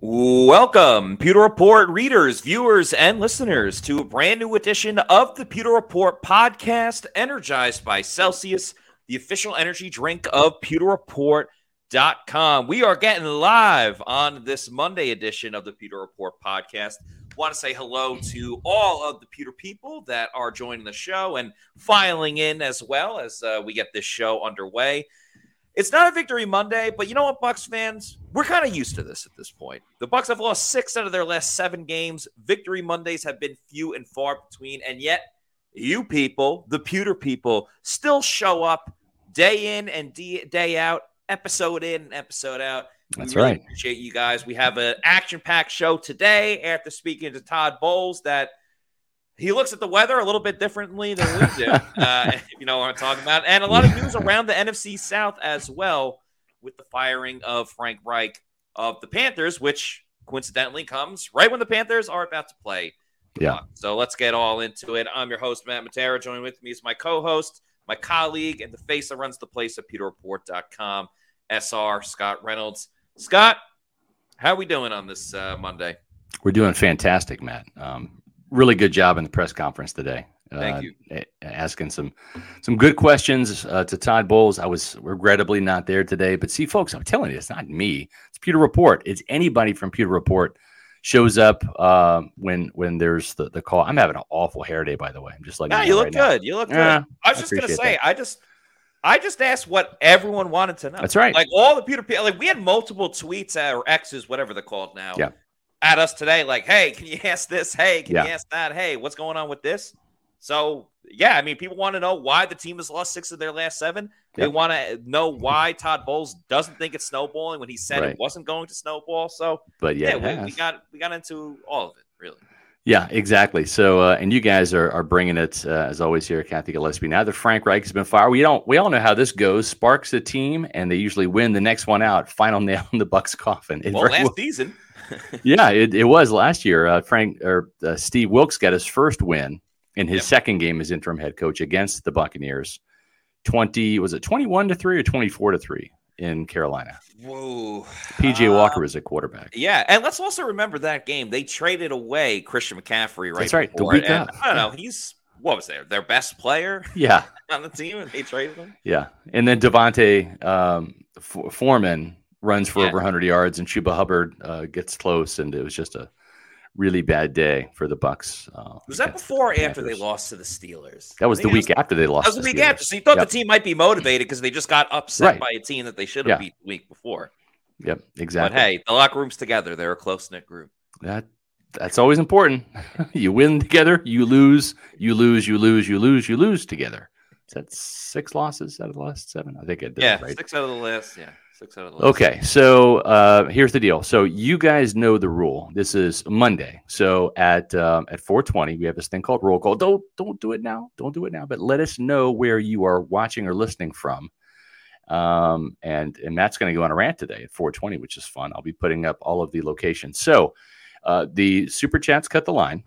Welcome, Pewter Report readers, viewers, and listeners, to a brand new edition of the Pewter Report podcast, energized by Celsius, the official energy drink of pewterreport.com. We are getting live on this Monday edition of the Pewter Report podcast. Want to say hello to all of the Pewter people that are joining the show and filing in as well as uh, we get this show underway. It's not a victory Monday, but you know what, Bucs fans? We're kind of used to this at this point. The Bucs have lost six out of their last seven games. Victory Mondays have been few and far between, and yet you people, the pewter people, still show up day in and day out, episode in and episode out. That's really right. Appreciate you guys. We have an action-packed show today. After speaking to Todd Bowles, that he looks at the weather a little bit differently than we do. uh, if you know what I'm talking about, and a lot of news around the NFC South as well, with the firing of Frank Reich of the Panthers, which coincidentally comes right when the Panthers are about to play. Yeah. So let's get all into it. I'm your host Matt Matera. Joining with me is my co-host, my colleague, and the face that runs the place at PewterReport.com, SR Scott Reynolds. Scott, how are we doing on this uh, Monday? We're doing fantastic, Matt. Um, really good job in the press conference today. Thank Uh, you. Asking some some good questions uh, to Todd Bowles. I was regrettably not there today, but see, folks, I'm telling you, it's not me. It's Pewter Report. It's anybody from Pewter Report shows up uh, when when there's the, the call. I'm having an awful hair day, by the way. I'm just like, Yeah, you look good. You look Yeah, good. I was I just gonna say, I just, I just asked what everyone wanted to know. That's right. Like all the Pewter, like we had multiple tweets or X's, whatever they're called now, Yeah. at us today. Like, hey, can you ask this? Hey, can Yeah. you ask that? Hey, what's going on with this? So yeah, I mean, people want to know why the team has lost six of their last seven. They want to know why Todd Bowles doesn't think it's snowballing when he said it wasn't going to snowball. So But yeah, yeah, we, we got we got into all of it really. Yeah, exactly. So, uh, and you guys are, are bringing it uh, as always here, at Kathy Gillespie. Now that Frank Reich has been fired, we don't we all know how this goes. Sparks a team, and they usually win the next one out. Final nail in the Bucs coffin. It Well, last well- season, yeah, it, it was last year. Uh, Frank or uh, Steve Wilks got his first win in his Yep. second game as interim head coach against the Buccaneers. Twenty was it twenty one to three or twenty four to three in Carolina. whoa. PJ Uh, Walker was a quarterback. Yeah, and let's also remember that game. They traded away Christian McCaffrey right That's right, the week and. I don't know. He's what was there? Their best player Yeah, on the team, and they traded him. Yeah, and then D'Onta um, Foreman runs for Yeah. over 100 yards, and Chuba Hubbard uh, gets close, and it was just a really bad day for the Bucs. Uh, Was that before or the after they lost to the Steelers? That was the week after they lost. That was the to week Steelers. after. So you thought Yep. the team might be motivated because they just got upset Right. by a team that they should Yeah. have beat the week before. Yep, exactly. But hey, the locker room's together. They're a close knit group. that that's always important. you win together, you lose, you lose, you lose, you lose, you lose together. Is that six losses out of the last seven? I think I did. Yeah, right. six out of the last. Yeah, six out of the. Okay, so uh, here's the deal. So you guys know the rule. This is Monday. So at um, at 4:20, we have this thing called roll call. Don't don't do it now. Don't do it now. But let us know where you are watching or listening from. Um, and and Matt's going to go on a rant today at 4:20, which is fun. I'll be putting up all of the locations. So uh, the super chats cut the line.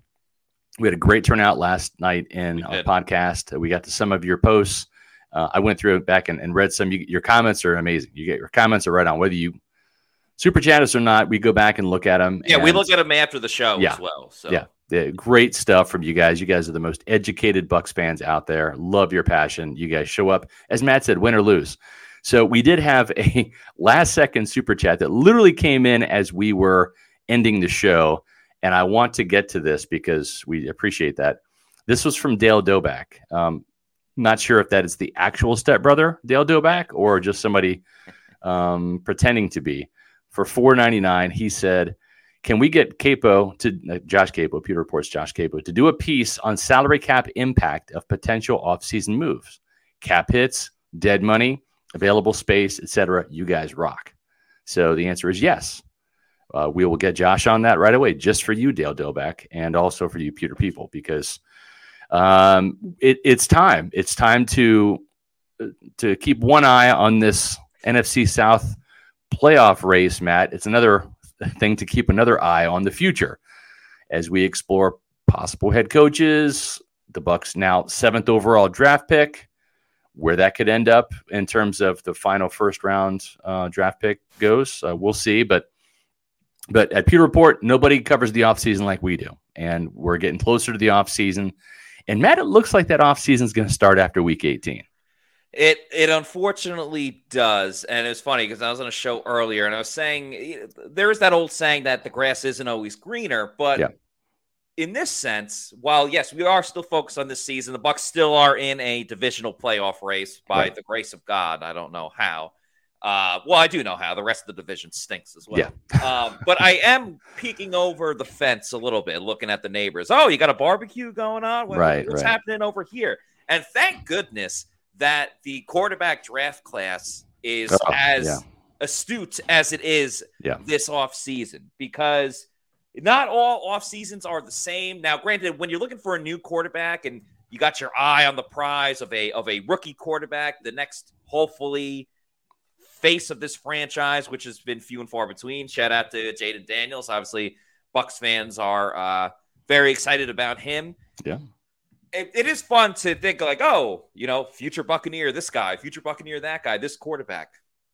We had a great turnout last night in our podcast. We got to some of your posts. Uh, I went through it back and, and read some. You, your comments are amazing. You get your comments are right on whether you super chat us or not. We go back and look at them. Yeah, we look at them after the show Yeah. as well. So Yeah. the great stuff from you guys. You guys are the most educated Bucs fans out there. Love your passion. You guys show up, as Matt said, win or lose. So we did have a last second super chat that literally came in as we were ending the show. And I want to get to this because we appreciate that. This was from Dale Doback. Um, not sure if that is the actual stepbrother, Dale Doback, or just somebody um, pretending to be. For four ninety nine, he said, "Can we get Queipo to uh, Josh Queipo? Pewter Reports Josh Queipo to do a piece on salary cap impact of potential offseason moves, cap hits, dead money, available space, etc. You guys rock." So the answer is yes. Uh, we will get Josh on that right away, just for you, Dale Doback, and also for you, Pewter People, because um, it, it's time. It's time to to keep one eye on this NFC South playoff race, Matt. It's another thing to keep another eye on the future as we explore possible head coaches. The Bucs now seventh overall draft pick. Where that could end up in terms of the final first round uh, draft pick goes, uh, we'll see. But but at Pewter Report, nobody covers the offseason like we do. And we're getting closer to the offseason. And Matt, it looks like that offseason is going to start after week 18. It it unfortunately does, and it's funny because I was on a show earlier and I was saying there is that old saying that the grass isn't always greener, but yeah. in this sense, while yes, we are still focused on this season, the Bucs still are in a divisional playoff race by right. the grace of God. I don't know how. Uh, well, I do know how. The rest of the division stinks as well. Yeah. um, but I am peeking over the fence a little bit, looking at the neighbors. Oh, you got a barbecue going on? What, right. What's right. happening over here? And thank goodness that the quarterback draft class is oh, as yeah. astute as it is yeah. this off season because not all off seasons are the same. Now, granted, when you're looking for a new quarterback and you got your eye on the prize of a of a rookie quarterback, the next hopefully face of this franchise, which has been few and far between. Shout out to Jayden Daniels. Obviously, Bucs fans are uh, very excited about him. Yeah. It, it is fun to think like, oh, you know, future Buccaneer, this guy, future Buccaneer, that guy, this quarterback.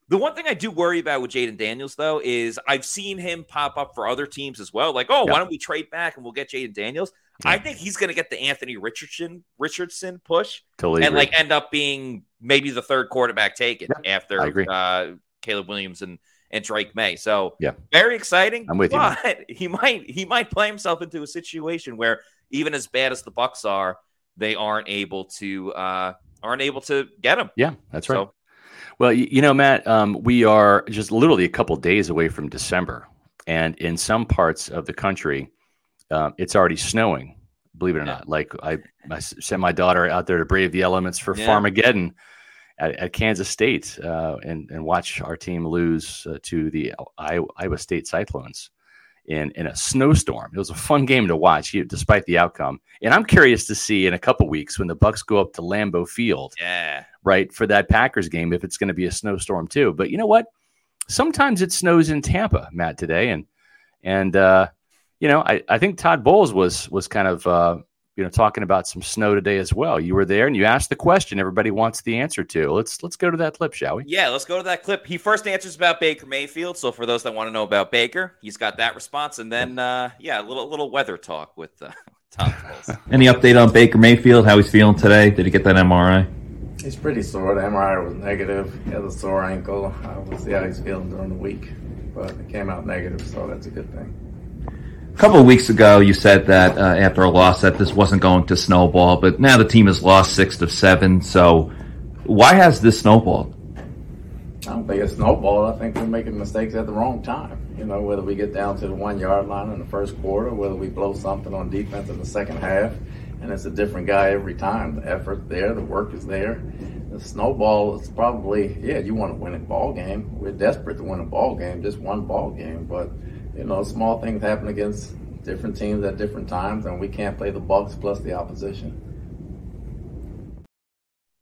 The one thing I do worry about with Jayden Daniels, though, is I've seen him pop up for other teams as well. Like, oh, yeah. why don't we trade back and we'll get Jayden Daniels? Yeah. I think he's going to get the Anthony Richardson Richardson push totally and agree. like end up being maybe the third quarterback taken yeah, after uh, Caleb Williams and and Drake Maye. So yeah, very exciting. I'm with but you. he might he might play himself into a situation where even as bad as the Bucs are, they aren't able to uh, aren't able to get him. Yeah, that's right. So, well, you, know, Matt, um, we are just literally a couple days away from December, and in some parts of the country, um, it's already snowing. Believe it or yeah. not, like I, I, sent my daughter out there to brave the elements for yeah. Farmageddon at, at, Kansas State uh, and and watch our team lose uh, to the Iowa, Iowa State Cyclones in in a snowstorm. It was a fun game to watch, despite the outcome. And I'm curious to see in a couple weeks when the Bucs go up to Lambeau Field, yeah, right for that Packers game if it's going to be a snowstorm too. But you know what? Sometimes it snows in Tampa, Matt, today, and and uh, you know, I, I think Todd Bowles was was kind of uh, you know talking about some snow today as well. You were there and you asked the question everybody wants the answer to. Let's let's go to that clip, shall we? Yeah, let's go to that clip. He first answers about Baker Mayfield. So for those that want to know about Baker, he's got that response, and then uh, yeah, a little little weather talk with uh, Todd Bowles. Any update on Baker Mayfield? How he's feeling today? Did he get that MRI? He's pretty sore. The MRI was negative. He has a sore ankle. We'll see how he's feeling during the week, but it came out negative, so that's a good thing. A couple of weeks ago, you said that uh, after a loss that this wasn't going to snowball, but now the team has lost six of seven. So, why has this snowballed? I don't think it's snowballed. I think we're making mistakes at the wrong time. You know, whether we get down to the one yard line in the first quarter, whether we blow something on defense in the second half, and it's a different guy every time. The effort there, the work is there. The snowball is probably yeah. You want to win a ball game. We're desperate to win a ball game, just one ball game, but you know, small things happen against different teams at different times, and we can't play the Bucs plus the opposition.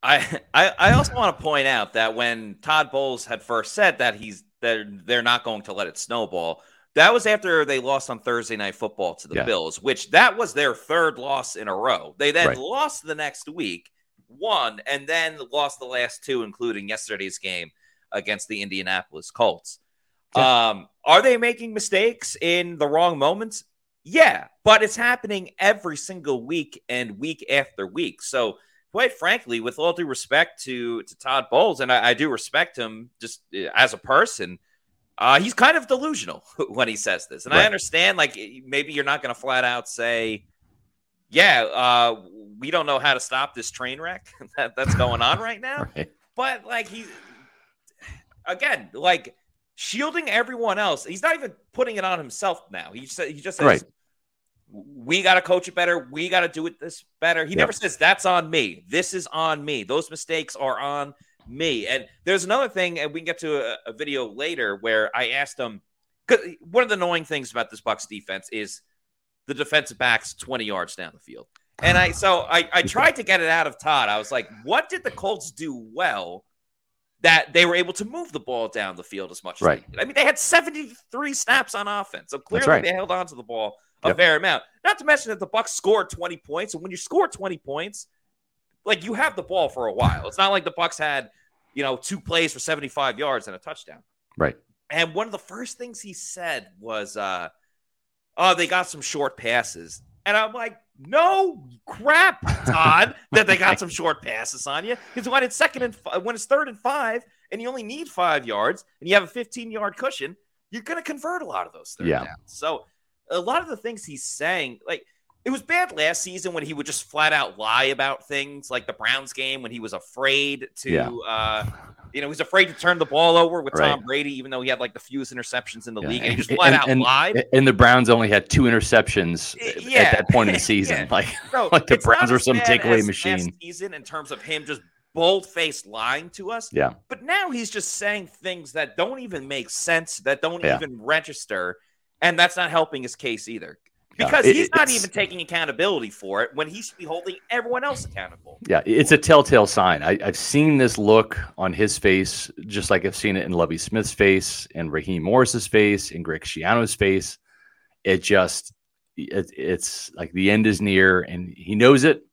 I, I, I also want to point out that when Todd Bowles had first said that he's they're they're not going to let it snowball, that was after they lost on Thursday night football to the yeah. Bills, which that was their third loss in a row. They then right. lost the next week, won, and then lost the last two, including yesterday's game against the Indianapolis Colts. Yeah. Um, are they making mistakes in the wrong moments? Yeah, but it's happening every single week and week after week. So, quite frankly, with all due respect to to Todd Bowles, and I, I do respect him just uh, as a person, uh, he's kind of delusional when he says this. And right. I understand, like, maybe you're not going to flat out say, "Yeah, uh, we don't know how to stop this train wreck that, that's going on right now," right. but like he, again, like shielding everyone else. He's not even putting it on himself now. He just he just says, right. "We got to coach it better. We got to do it this better." He yep. never says that's on me. This is on me. Those mistakes are on me. And there's another thing, and we can get to a, a video later where I asked him one of the annoying things about this Bucs defense is the defensive backs 20 yards down the field. And I so I, I tried to get it out of Todd. I was like, what did the Colts do well that they were able to move the ball down the field as much right. as I mean, they had 73 snaps on offense. So clearly right. they held on to the ball a yep. fair amount. Not to mention that the Bucs scored 20 points. And when you score 20 points, like you have the ball for a while. It's not like the Bucs had, you know, two plays for 75 yards and a touchdown. Right. And one of the first things he said was, uh, oh, they got some short passes. And I'm like, no crap, Todd, that they got some short passes on you. Because when it's second and f- when it's third and five, and you only need five yards, and you have a 15 yard cushion, you're going to convert a lot of those third yeah. downs. So a lot of the things he's saying, like it was bad last season when he would just flat out lie about things, like the Browns game when he was afraid to, yeah. uh, you know, he's afraid to turn the ball over with right. Tom Brady, even though he had like the fewest interceptions in the yeah. league, and he just flat out and, lied. And the Browns only had two interceptions yeah. at that point in the season. Like, Bro, like the Browns were some takeaway machine. Season in terms of him just bold faced lying to us. Yeah. But now he's just saying things that don't even make sense, that don't even register. And that's not helping his case either because it, he's not even taking accountability for it when he should be holding everyone else accountable. Yeah, it's a telltale sign. I, have seen this look on his face, just like I've seen it in Lovie Smith's face, and Raheem Morris's face, and Greg Schiano's face. It just, it, it's like the end is near, and he knows it.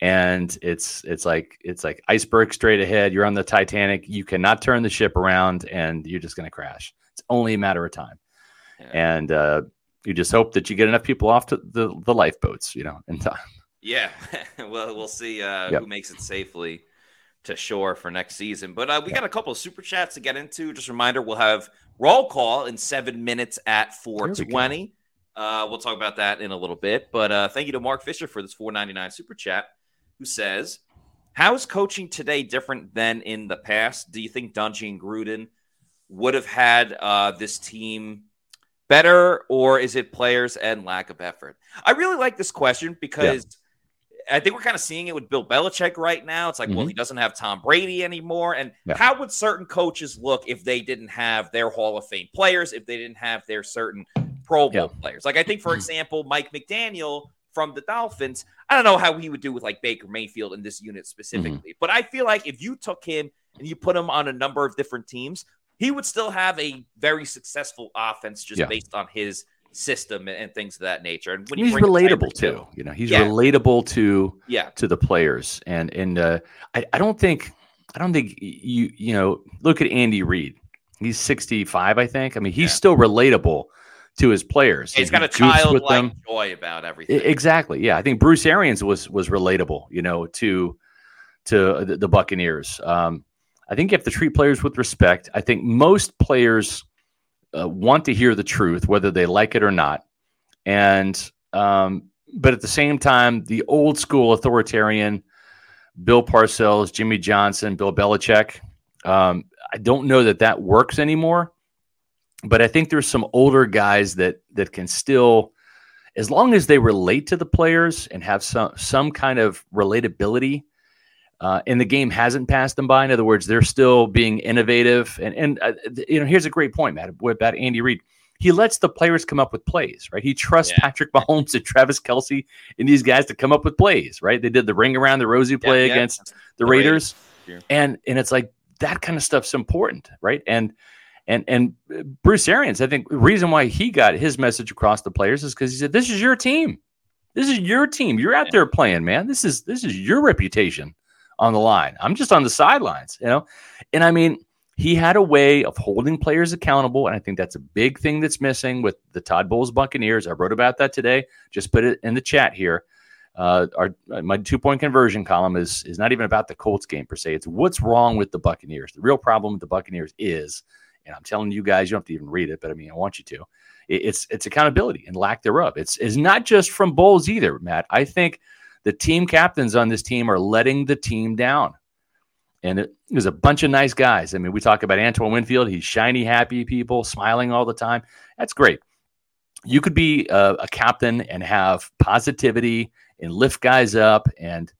And it's it's like it's like iceberg straight ahead. You're on the Titanic. You cannot turn the ship around, and you're just going to crash. It's only a matter of time. Yeah. And uh, you just hope that you get enough people off to the, the lifeboats, you know, in time. Yeah. well, we'll see uh, yep. who makes it safely to shore for next season. But uh, we yep. got a couple of super chats to get into. Just a reminder, we'll have roll call in seven minutes at 420. We uh, we'll talk about that in a little bit. But uh, thank you to Mark Fisher for this 499 super chat, who says, How is coaching today different than in the past? Do you think Dungy and Gruden would have had uh, this team better or is it players and lack of effort? I really like this question because yeah. I think we're kind of seeing it with Bill Belichick right now. It's like, mm-hmm. well, he doesn't have Tom Brady anymore. And yeah. how would certain coaches look if they didn't have their Hall of Fame players, if they didn't have their certain Pro Bowl yeah. players? Like, I think, for mm-hmm. example, Mike McDaniel from the Dolphins, I don't know how he would do with like Baker Mayfield in this unit specifically, mm-hmm. but I feel like if you took him and you put him on a number of different teams, he would still have a very successful offense just yeah. based on his system and things of that nature. And when he's relatable too, you know, he's yeah. relatable to yeah to the players. And and uh, I I don't think I don't think you you know look at Andy Reid. He's 65, I think. I mean, he's yeah. still relatable to his players. He's got a childlike joy about everything. Exactly. Yeah, I think Bruce Arians was was relatable, you know, to to the, the Buccaneers. Um, I think you have to treat players with respect. I think most players uh, want to hear the truth, whether they like it or not. And, um, but at the same time, the old school authoritarian, Bill Parcells, Jimmy Johnson, Bill Belichick, um, I don't know that that works anymore. But I think there's some older guys that that can still, as long as they relate to the players and have some some kind of relatability, uh, and the game hasn't passed them by. In other words, they're still being innovative. And and uh, you know, here's a great point, Matt, about Andy Reid. He lets the players come up with plays, right? He trusts yeah. Patrick Mahomes and Travis Kelce and these guys to come up with plays, right? They did the ring around the rosy play yeah, yeah. against the, the Raiders, Raiders. and and it's like that kind of stuff's important, right? And and and Bruce Arians, I think the reason why he got his message across the players is because he said, "This is your team. This is your team. You're out there playing, man. This is this is your reputation." On the line. I'm just on the sidelines, you know? And I mean, he had a way of holding players accountable, and I think that's a big thing that's missing with the Todd Bowles Buccaneers. I wrote about that today. Just put it in the chat here. Uh, our my two point conversion column is is not even about the Colts game per se. It's what's wrong with the Buccaneers. The real problem with the Buccaneers is, and I'm telling you guys, you don't have to even read it, but I mean, I want you to. it's it's accountability and lack thereof. It's is not just from Bowles either, Matt. I think the team captains on this team are letting the team down. And it, there's a bunch of nice guys. I mean, we talk about Antoine Winfield. He's shiny, happy people, smiling all the time. That's great. You could be a, a captain and have positivity and lift guys up and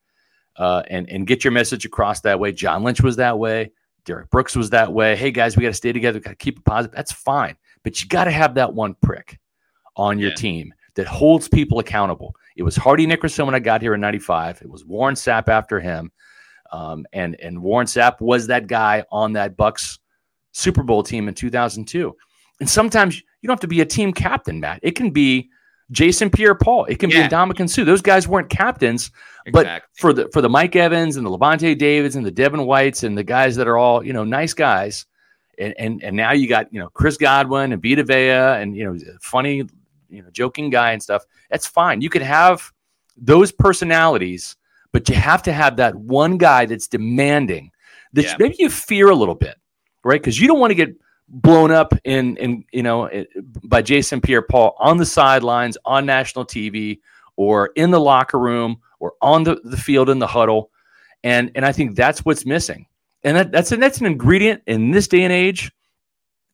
uh, and and get your message across that way. John Lynch was that way. Derrick Brooks was that way. Hey guys, we got to stay together. Got to keep it positive. That's fine, but you got to have that one prick on your yeah. team that holds people accountable. It was Hardy Nickerson when I got here in '95. It was Warren Sapp after him, um, and and Warren Sapp was that guy on that Bucs Super Bowl team in 2002. And sometimes you don't have to be a team captain, Matt. It can be Jason Pierre-Paul. It can yeah. be Ndamukong Suh. Those guys weren't captains, exactly. but for the for the Mike Evans and the Lavonte Davids and the Devin Whites and the guys that are all you know nice guys, and and and now you got you know Chris Godwin and Vita Vea and you know funny you know joking guy and stuff. That's fine. You could have those personalities, but you have to have that one guy that's demanding that yeah. maybe you fear a little bit, right? Because you don't want to get blown up in in you know eh, by Jason Pierre-Paul on the sidelines on national TV or in the locker room or on the, the field in the huddle and and I think that's what's missing and that, that's an that's an ingredient in this day and age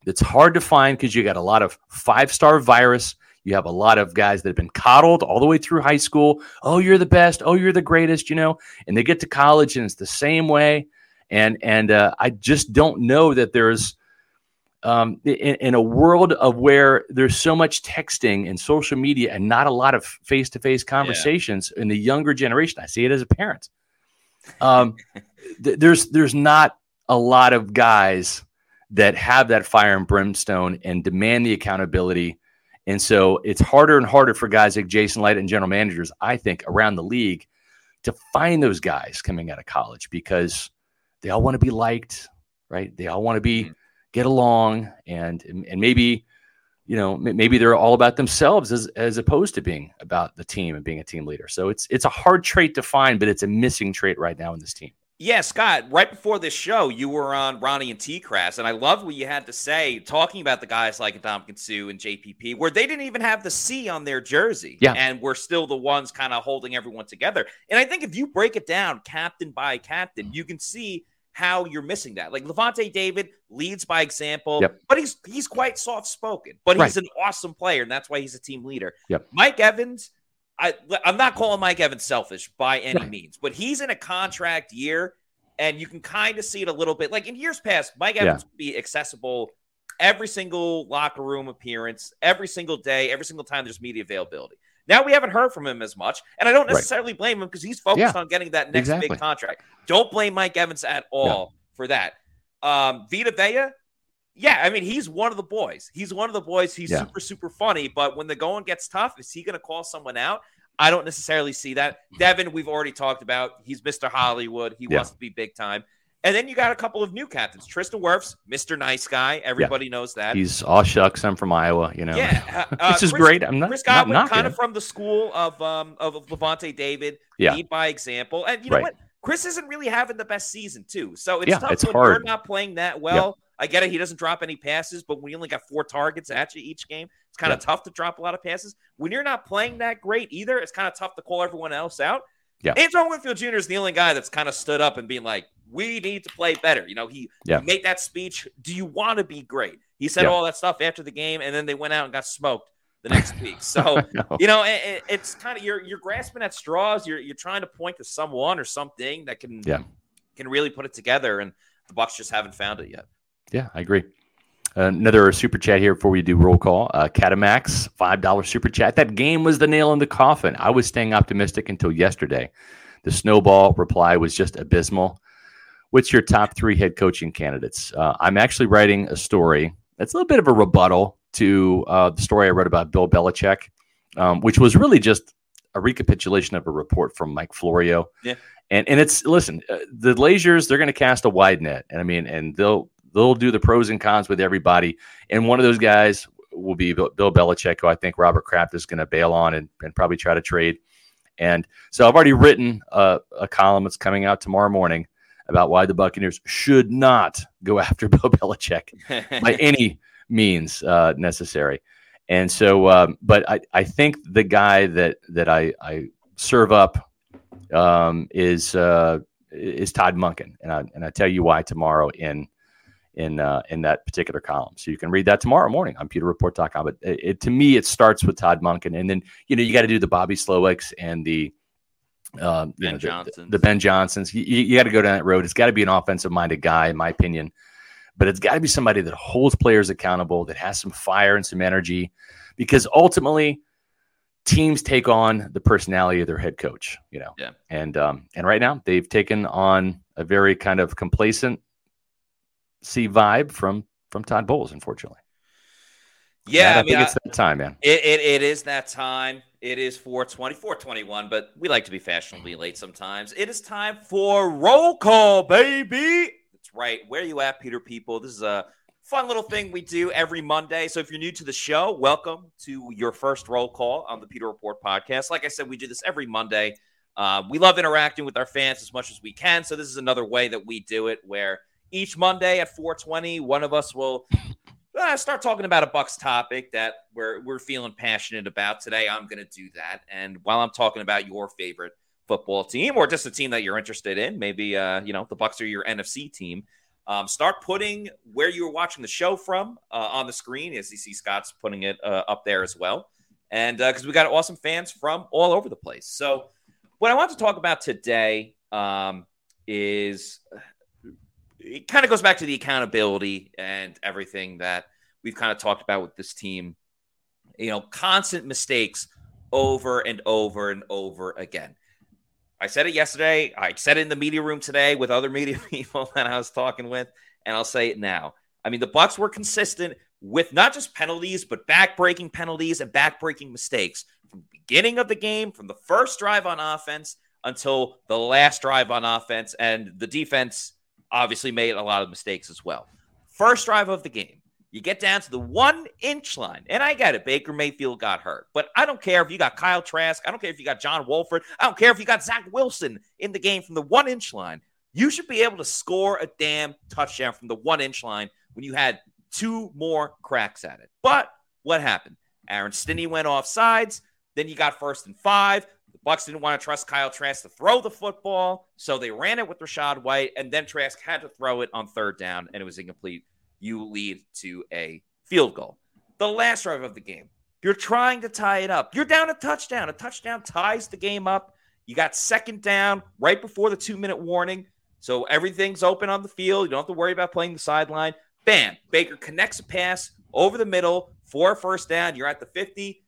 that's hard to find because you got a lot of five star virus you have a lot of guys that have been coddled all the way through high school oh you're the best oh you're the greatest you know and they get to college and it's the same way and and uh, I just don't know that there's um, in, in, a world of where there's so much texting and social media and not a lot of face-to-face conversations yeah. in the younger generation, I see it as a parent. Um, th- there's there's not a lot of guys that have that fire and brimstone and demand the accountability. And so it's harder and harder for guys like Jason Licht and general managers, I think, around the league to find those guys coming out of college because they all want to be liked, right? They all want to be mm-hmm. get along and and maybe you know maybe they're all about themselves as as opposed to being about the team and being a team leader. So it's it's a hard trait to find but it's a missing trait right now in this team yeah, Scott, right before this show, you were on Ronnie and T Crass, and I loved what you had to say talking about the guys like Ndamukong Suh and JPP, where they didn't even have the C on their jersey. Yeah. And we're still the ones kind of holding everyone together. And I think if you break it down captain by captain, you can see how you're missing that. Like Lavonte David leads by example, yep. but he's he's quite soft spoken, but he's right. an awesome player, and that's why he's a team leader. Yep. Mike Evans, I I'm not calling Mike Evans selfish by any right. means, but he's in a contract year, and you can kind of see it a little bit. Like in years past, Mike Evans yeah. would be accessible every single locker room appearance, every single day, every single time there's media availability. Now we haven't heard from him as much, and I don't necessarily right. blame him because he's focused yeah, on getting that next exactly. big contract. Don't blame Mike Evans at all yeah. for that. Um, Vita Vea, yeah, I mean he's one of the boys. He's one of the boys. He's yeah. super super funny, but when the going gets tough, is he going to call someone out? I don't necessarily see that. Devin, we've already talked about. He's Mr. Hollywood. He wants to be big time. And then you got a couple of new captains. Tristan Wirfs, Mr. Nice Guy. Everybody yeah. knows that. He's all shucks. I'm from Iowa. You know. Yeah, uh, this is Chris, great. I'm not. Chris Godwin, not kind of from the school of um of Lavonte David. Yeah. Lead by example, and you know right. what? Chris isn't really having the best season too. So it's yeah, tough it's when hard. you're not playing that well. I get it. He doesn't drop any passes, but when you only got four targets at you each game, it's kind of yeah. tough to drop a lot of passes. When you're not playing that great either, it's kind of tough to call everyone else out. Yeah. Antoine Winfield Jr. is the only guy that's kind of stood up and being like, we need to play better. You know, he, yeah. he made that speech. Do you want to be great? He said yeah. all that stuff after the game, and then they went out and got smoked the next week. So you know, it, it's kind of you're you're grasping at straws. You're you're trying to point to someone or something that can yeah. can really put it together, and the Bucs just haven't found it yet. Yeah, I agree. Another super chat here before we do roll call. Uh, Catamax, $5 super chat. That game was the nail in the coffin. I was staying optimistic until yesterday. The snowball reply was just abysmal. What's your top three head coaching candidates? Uh, I'm actually writing a story that's a little bit of a rebuttal to uh, the story I wrote about Bill Belichick, um, which was really just a recapitulation of a report from Mike Florio. Yeah. And and it's listen, uh, the Glazers, they're going to cast a wide net, and I mean, and they'll they'll do the pros and cons with everybody. And one of those guys will be Bill Belichick, who I think Robert Kraft is going to bail on and, and probably try to trade. And so I've already written a, a column that's coming out tomorrow morning about why the Buccaneers should not go after Bill Belichick by any means uh, necessary. And so, um, but I, I think the guy that that I, I serve up um, is uh, is Todd Monken, and I and I tell you why tomorrow in in uh, in that particular column. So you can read that tomorrow morning on PewterReport.com. But it, it, to me, it starts with Todd Monken, and then you know you got to do the Bobby Slowiks and the um, ben know, the, the, Ben Johnsons. You, you got to go down that road. It's got to be an offensive minded guy, in my opinion. But it's got to be somebody that holds players accountable, that has some fire and some energy, because ultimately teams take on the personality of their head coach. You know, yeah. And um, and right now they've taken on a very kind of complacent see vibe from from Todd Bowles, unfortunately. Yeah, I, I mean, think it's that time, man. It, it, it is that time. It is 420, 421, but we like to be fashionably late sometimes. It is time for roll call, baby. That's right. Where you at, Pewter People? This is a fun little thing we do every Monday. So if you're new to the show, welcome to your first roll call on the Pewter Report podcast. Like I said, we do this every Monday. Uh, we love interacting with our fans as much as we can. So this is another way that we do it where each Monday at 420, one of us will uh, start talking about a Bucs topic that we're we're feeling passionate about today. I'm going to do that, and while I'm talking about your favorite football team or just a team that you're interested in, maybe uh, you know the Bucs are your NFC team. Um, start putting where you were watching the show from uh, on the screen. As you see, Scott's putting it uh, up there as well, and because uh, we got awesome fans from all over the place. So, what I want to talk about today um, is it kind of goes back to the accountability and everything that we've kind of talked about with this team. You know, constant mistakes over and over and over again. I said it yesterday. I said it in the media room today with other media people that I was talking with, and I'll say it now. I mean, the Bucs were consistent with not just penalties, but back-breaking penalties and back-breaking mistakes from the beginning of the game, from the first drive on offense until the last drive on offense, and the defense obviously made a lot of mistakes as well. First drive of the game, you get down to the one inch line, and I get it. Baker Mayfield got hurt, but I don't care if you got Kyle Trask. I don't care if you got John Wolford. I don't care if you got Zach Wilson in the game from the one inch line. You should be able to score a damn touchdown from the one inch line when you had two more cracks at it. But what happened? Aaron Stinnie went off sides. Then you got first and five. Bucs didn't want to trust Kyle Trask to throw the football, so they ran it with Rachaad White, and then Trask had to throw it on third down, and it was incomplete. You lead to a field goal. The last drive of the game, you're trying to tie it up. You're down a touchdown. A touchdown ties the game up. You got second down right before the two minute warning. So everything's open on the field. You don't have to worry about playing the sideline. Bam. Baker connects a pass over the middle for a first down. You're at the 50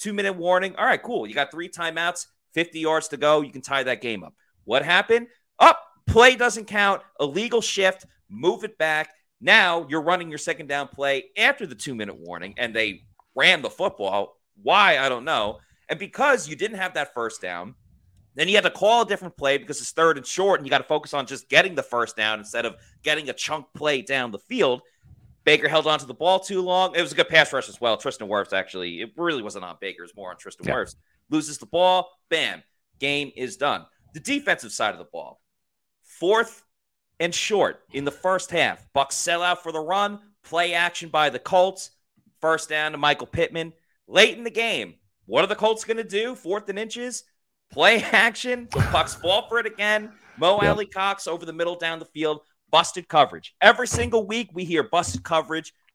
two minute warning. All right, cool. You got three timeouts, 50 yards to go. You can tie that game up. What happened? Up, oh, play doesn't count, illegal shift, move it back. Now you're running your second down play after the two minute warning, and they ran the football. Why? I don't know. And because you didn't have that first down, then you had to call a different play because it's third and short, and you got to focus on just getting the first down instead of getting a chunk play down the field. Baker held onto the ball too long. It was a good pass rush as well. Tristan Wirfs actually, it really wasn't on Baker, it was more on Tristan yeah. Wirfs. Loses the ball, bam, game is done. The defensive side of the ball, fourth and short in the first half. Bucs sell out for the run, play action by the Colts, first down to Michael Pittman. Late in the game, what are the Colts going to do? Fourth and inches, play action. The Bucs fall for it again. Mo yep. Alie-Cox over the middle down the field busted coverage. Every single week, we hear busted coverage,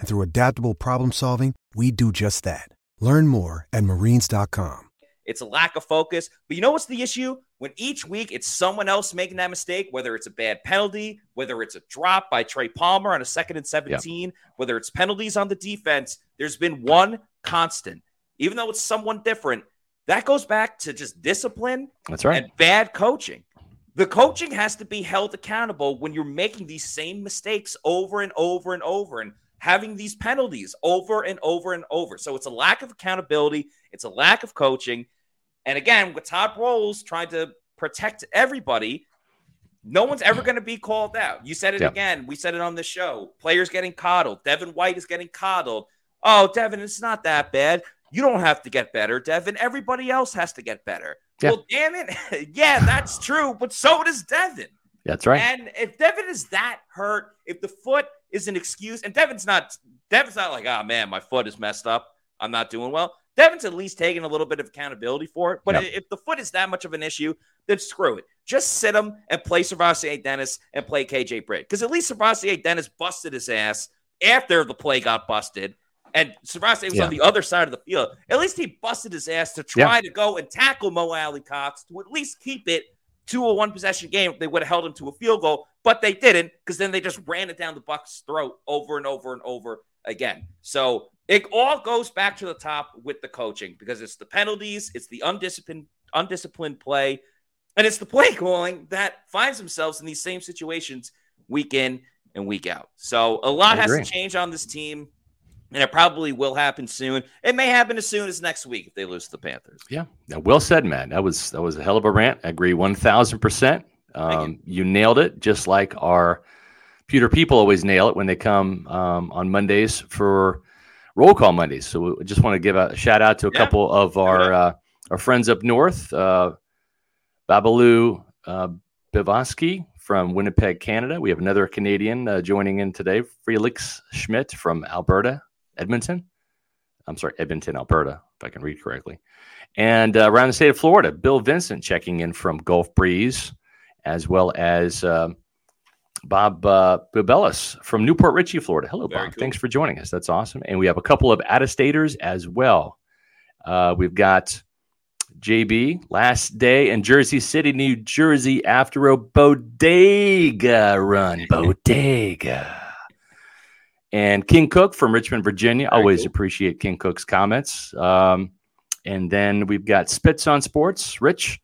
And through adaptable problem solving, we do just that. Learn more at marines.com. It's a lack of focus. But you know what's the issue? When each week it's someone else making that mistake, whether it's a bad penalty, whether it's a drop by Trey Palmer on a second and 17, yep. whether it's penalties on the defense, there's been one constant. Even though it's someone different, that goes back to just discipline That's right. and bad coaching. The coaching has to be held accountable when you're making these same mistakes over and over and over and having these penalties over and over and over. So it's a lack of accountability, it's a lack of coaching. And again, with Todd Bowles trying to protect everybody, no one's ever going to be called out. You said it yep. again. We said it on the show. Players getting coddled. Devin White is getting coddled. Oh, Devin, it's not that bad. You don't have to get better, Devin. Everybody else has to get better. Yeah. Well, damn it. yeah, that's true. But so does Devin. That's right. And if Devin is that hurt, if the foot is an excuse, and Devin's not, Devin's not like, oh man, my foot is messed up. I'm not doing well. Devin's at least taking a little bit of accountability for it. But yep. if the foot is that much of an issue, then screw it. Just sit him and play SirVocea Dennis and play KJ Britt. Because at least SirVocea Dennis busted his ass after the play got busted. And SirVocea was yeah. on the other side of the field. At least he busted his ass to try yeah. to go and tackle Mo Alie-Cox to at least keep it to a one possession game. They would have held him to a field goal, but they didn't because then they just ran it down the Bucs' throat over and over and over again. So it all goes back to the top with the coaching because it's the penalties, it's the undisciplined undisciplined play, and it's the play calling that finds themselves in these same situations week in and week out. So a lot has to change on this team and it probably will happen soon. It may happen as soon as next week if they lose to the Panthers. Yeah, well said, Matt. That was that was a hell of a rant. I agree one thousand percent. Um, you nailed it, just like our Pewter people always nail it when they come um, on Mondays for roll call Mondays. So we just want to give a shout out to a yeah. couple of our uh, our friends up north, uh, Babalu uh, Bivosky from Winnipeg, Canada. We have another Canadian uh, joining in today, Felix Schmidt from Alberta, Edmonton. I'm sorry, Edmonton, Alberta, if I can read correctly. And uh, around the state of Florida, Bill Vincent checking in from Gulf Breeze, as well as uh, Bob uh, Bubellis from New Port Richey, Florida. Hello, Very Bob. Cool. Thanks for joining us. That's awesome. And we have a couple of out-of-staters as well. Uh, we've got JB last day in Jersey City, New Jersey, after a bodega run. Bodega and King Cook from Richmond, Virginia. Very Always cool. appreciate King Cook's comments. Um, and then we've got Spitz on Sports, Rich.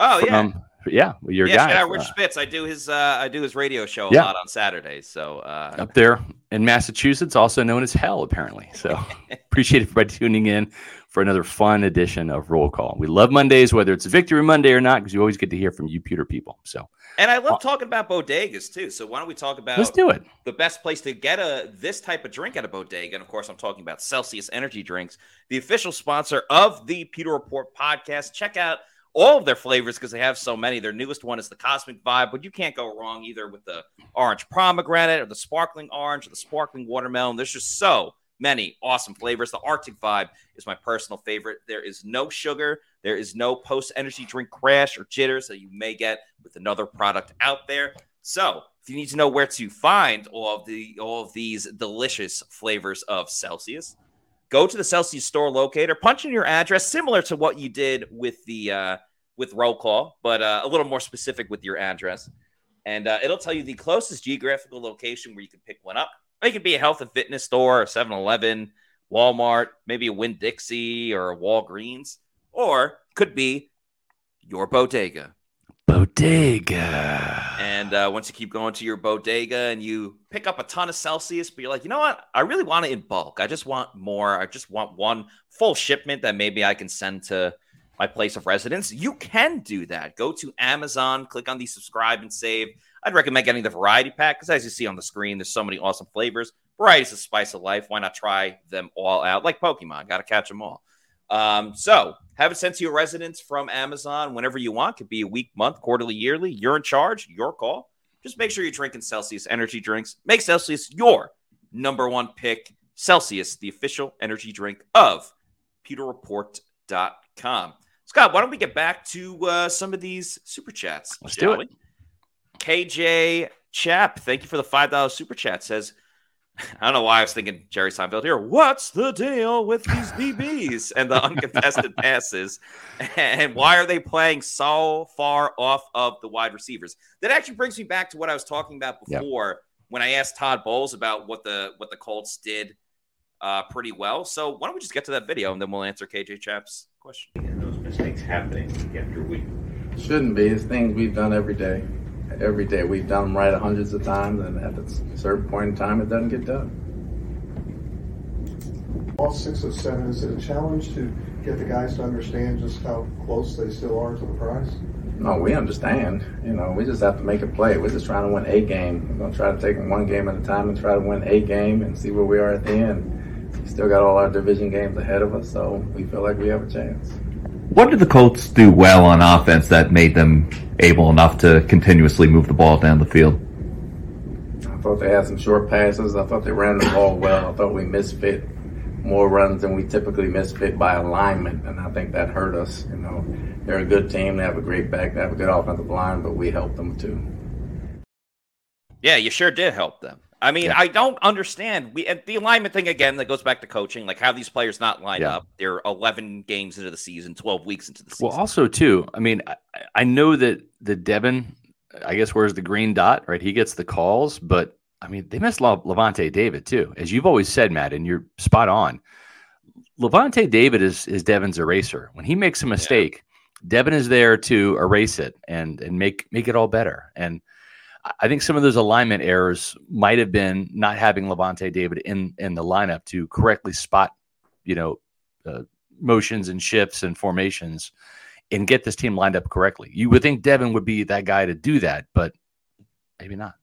Oh from, yeah, yeah, your yeah, guy. Yeah, Rich uh, Spitz. I do his uh, I do his radio show a yeah. lot on Saturdays. So uh, up there in Massachusetts, also known as Hell, apparently. So appreciate everybody tuning in for another fun edition of Roll Call. We love Mondays, whether it's Victory Monday or not, because you always get to hear from you, Pewter people. So, and I love uh, talking about bodegas too. So why don't we talk about let's do it? The best place to get a this type of drink at a bodega, and of course, I'm talking about Celsius Energy Drinks, the official sponsor of the Pewter Report podcast. Check out all of their flavors because they have so many. Their newest one is the Cosmic Vibe, but you can't go wrong either with the orange pomegranate or the sparkling orange or the sparkling watermelon. There's just so many awesome flavors. The Arctic Vibe is my personal favorite. There is no sugar, there is no post energy drink crash or jitters that you may get with another product out there. So, if you need to know where to find all of the all of these delicious flavors of Celsius, go to the Celsius store locator, punch in your address, similar to what you did with the uh, with roll call, but uh, a little more specific with your address, and uh, it'll tell you the closest geographical location where you can pick one up. It could be a health and fitness store, a 7 Eleven, Walmart, maybe a Winn Dixie or a Walgreens, or could be your bodega. Bodega. And uh, once you keep going to your bodega and you pick up a ton of Celsius, but you're like, you know what? I really want it in bulk. I just want more. I just want one full shipment that maybe I can send to my place of residence. You can do that. Go to Amazon, click on the subscribe and save. I'd recommend getting the variety pack because, as you see on the screen, there's so many awesome flavors. Variety's the spice of life. Why not try them all out? Like Pokemon, got to catch them all. Um, so have it sent to your residence from Amazon whenever you want. Could be a week, month, quarterly, yearly. You're in charge. Your call. Just make sure you're drinking Celsius energy drinks. Make Celsius your number one pick. Celsius, the official energy drink of PewterReport.com. Scott, why don't we get back to uh, some of these super chats? Let's do it. We? KJ Chap, thank you for the $5 super chat. Says, I don't know why I was thinking Jerry Seinfeld here. What's the deal with these DBs and the uncontested passes? And why are they playing so far off of the wide receivers? That actually brings me back to what I was talking about before yep. when I asked Todd Bowles about what the what the Colts did uh, pretty well. So why don't we just get to that video and then we'll answer KJ Chapp's question. And those mistakes happening after week. Shouldn't be. It's things we've done every day every day. We've done them right hundreds of times, and at a certain point in time, it doesn't get done. All six of seven, is it a challenge to get the guys to understand just how close they still are to the prize? No, we understand. You know, we just have to make a play. We're just trying to win a game. We're going to try to take them one game at a time and try to win a game and see where we are at the end. We still got all our division games ahead of us, so we feel like we have a chance. What did the Colts do well on offense that made them able enough to continuously move the ball down the field? I thought they had some short passes. I thought they ran the ball well. I thought we misfit more runs than we typically misfit by alignment, and I think that hurt us. You know, they're a good team. They have a great back. They have a good offensive line, but we helped them too. Yeah, you sure did help them. I mean, yeah. I don't understand. We the alignment thing again that goes back to coaching. Like how these players not line yeah. up. They're 11 games into the season, 12 weeks into the season. Well, also too. I mean, I, I know that the Devin, I guess, where's the green dot? Right, he gets the calls, but I mean, they missed Le- Lavonte David too, as you've always said, Matt, and you're spot on. Lavonte David is is Devin's eraser. When he makes a mistake, yeah. Devin is there to erase it and and make make it all better. And I think some of those alignment errors might have been not having Lavonte David in in the lineup to correctly spot, you know, uh, motions and shifts and formations, and get this team lined up correctly. You would think Devin would be that guy to do that, but maybe not.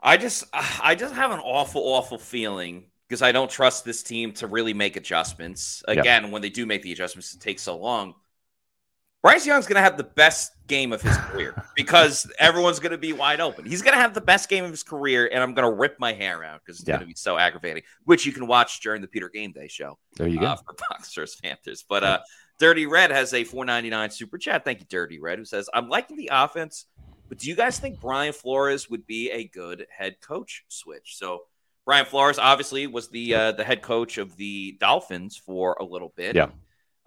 I just I just have an awful awful feeling because I don't trust this team to really make adjustments. Again, when they do make the adjustments, it takes so long. Bryce Young's going to have the best game of his career because everyone's going to be wide open. He's going to have the best game of his career, and I'm going to rip my hair out because it's yeah. going to be so aggravating, which you can watch during the Pewter Game Day show. There you uh, go. For Boxers Panthers. But uh, Dirty Red has a 499 super chat. Thank you, Dirty Red, who says, I'm liking the offense, but do you guys think Brian Flores would be a good head coach switch? So, Brian Flores obviously was the uh, the head coach of the Dolphins for a little bit. Yeah.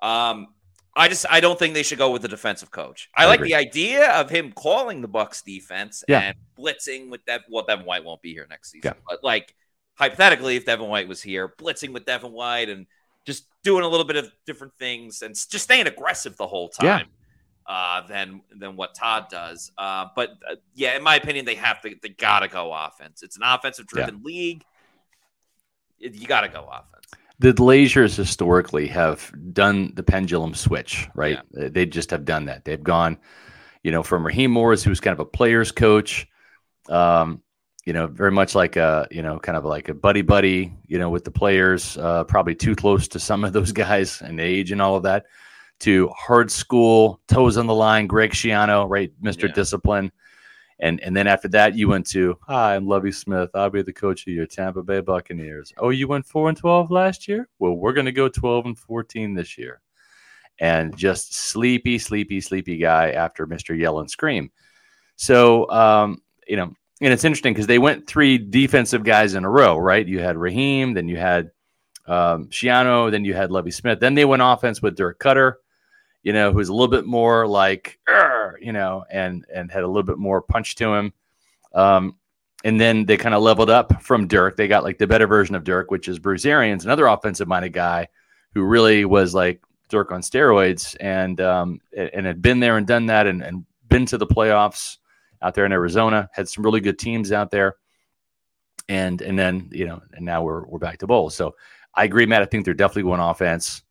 Um, I just I don't think they should go with the defensive coach. I, I like agree. the idea of him calling the Bucs defense yeah. and blitzing with that. Well, Devin White won't be here next season, yeah. but like hypothetically, if Devin White was here, blitzing with Devin White and just doing a little bit of different things and just staying aggressive the whole time. Yeah. Uh, than than what Todd does, uh, but uh, yeah, in my opinion, they have to they gotta go offense. It's an offensive driven league. You gotta go offense the Glazers historically have done the pendulum switch, right? Yeah. They just have done that. They've gone, you know, from Raheem Morris, who's kind of a player's coach, um, you know, very much like a, you know, kind of like a buddy buddy, you know, with the players, uh, probably too close to some of those guys and age and all of that, to hard school, toes on the line, Greg Schiano, right? Mr. Yeah. Discipline. And and then after that, you went to Hi, I'm Lovie Smith. I'll be the coach of your Tampa Bay Buccaneers. Oh, you went four and twelve last year? Well, we're gonna go twelve and fourteen this year. And just sleepy, sleepy, sleepy guy after Mr. Yell and Scream. So um, you know, and it's interesting because they went three defensive guys in a row, right? You had Raheem, then you had um, Schiano, then you had Lovie Smith. Then they went offense with Dirk Koetter you know, who's a little bit more like, you know, and and had a little bit more punch to him. Um, and then they kind of leveled up from Dirk. They got like the better version of Dirk, which is Bruce Arians, another offensive minded guy who really was like Dirk on steroids and um, and had been there and done that and, and been to the playoffs out there in Arizona, had some really good teams out there. And and then, you know, and now we're we're back to Bowles. So I agree, Matt. I think they're definitely going offense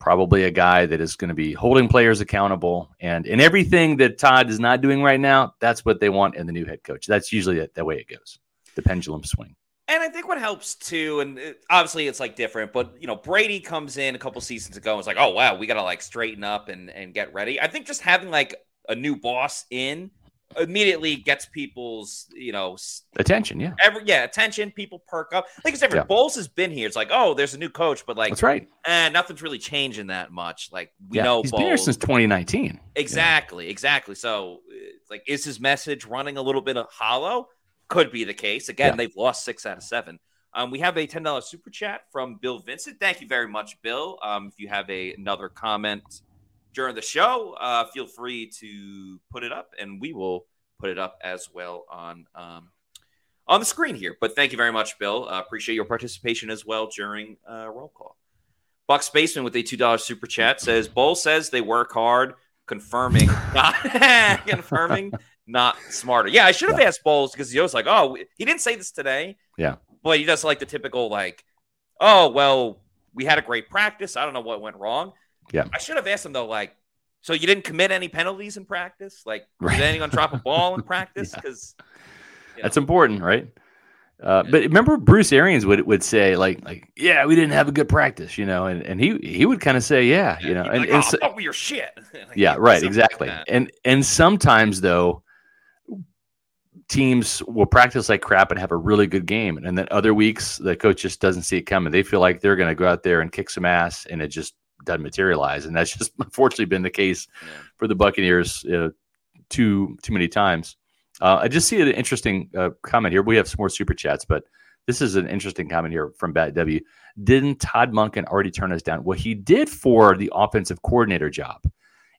probably a guy that is going to be holding players accountable and in everything that Todd is not doing right now, that's what they want in the new head coach. That's usually the way it goes. The pendulum swing. And I think what helps too, and it, obviously it's like different, but you know, Brady comes in a couple seasons ago and was like, oh wow, we gotta like straighten up and and get ready. I think just having like a new boss in immediately gets people's you know attention. Yeah, every yeah attention. People perk up. Like it's different. Yeah. Bowles has been here. It's like oh, there's a new coach, but like that's right. And nothing's really changing that much. Like we yeah, know he's Bowles. been here since 2019. Exactly, yeah. exactly. So like, is his message running a little bit of hollow? could be the case. Again, they've lost six out of seven. Um, we have a ten dollars super chat from Bill Vincent. Thank you very much, Bill. Um, if you have a, another comment during the show, uh, feel free to put it up, and we will put it up as well on um, on the screen here. But thank you very much, Bill. Uh, appreciate your participation as well during uh, roll call. Buck Spaceman with a two dollars super chat says Bowles says they work hard, confirming not confirming not smarter. Yeah, I should have asked Bowles because he was like, oh, he didn't say this today. Yeah. but he does like the typical like, oh well, we had a great practice. I don't know what went wrong. Yeah. I should have asked him though, like, so you didn't commit any penalties in practice? Like, Right. did anyone drop a ball in practice? Yeah. Because That's important, right? Uh, but remember, Bruce Arians would would say like like yeah, we didn't have a good practice, you know, and, and he he would kind of say yeah, you know, and, like, and oh, so- fuck your shit. Like, yeah, right, exactly. that. And and sometimes though, teams will practice like crap and have a really good game, and then other weeks the coach just doesn't see it coming. They feel like they're going to go out there and kick some ass, and it just doesn't materialize. And that's just unfortunately been the case Yeah. for the Buccaneers uh, too too many times. Uh, I just see an interesting uh, comment here. We have some more super chats, but this is an interesting comment here from Bat W. Didn't Todd Monken already turn us down? Well, he did for the offensive coordinator job.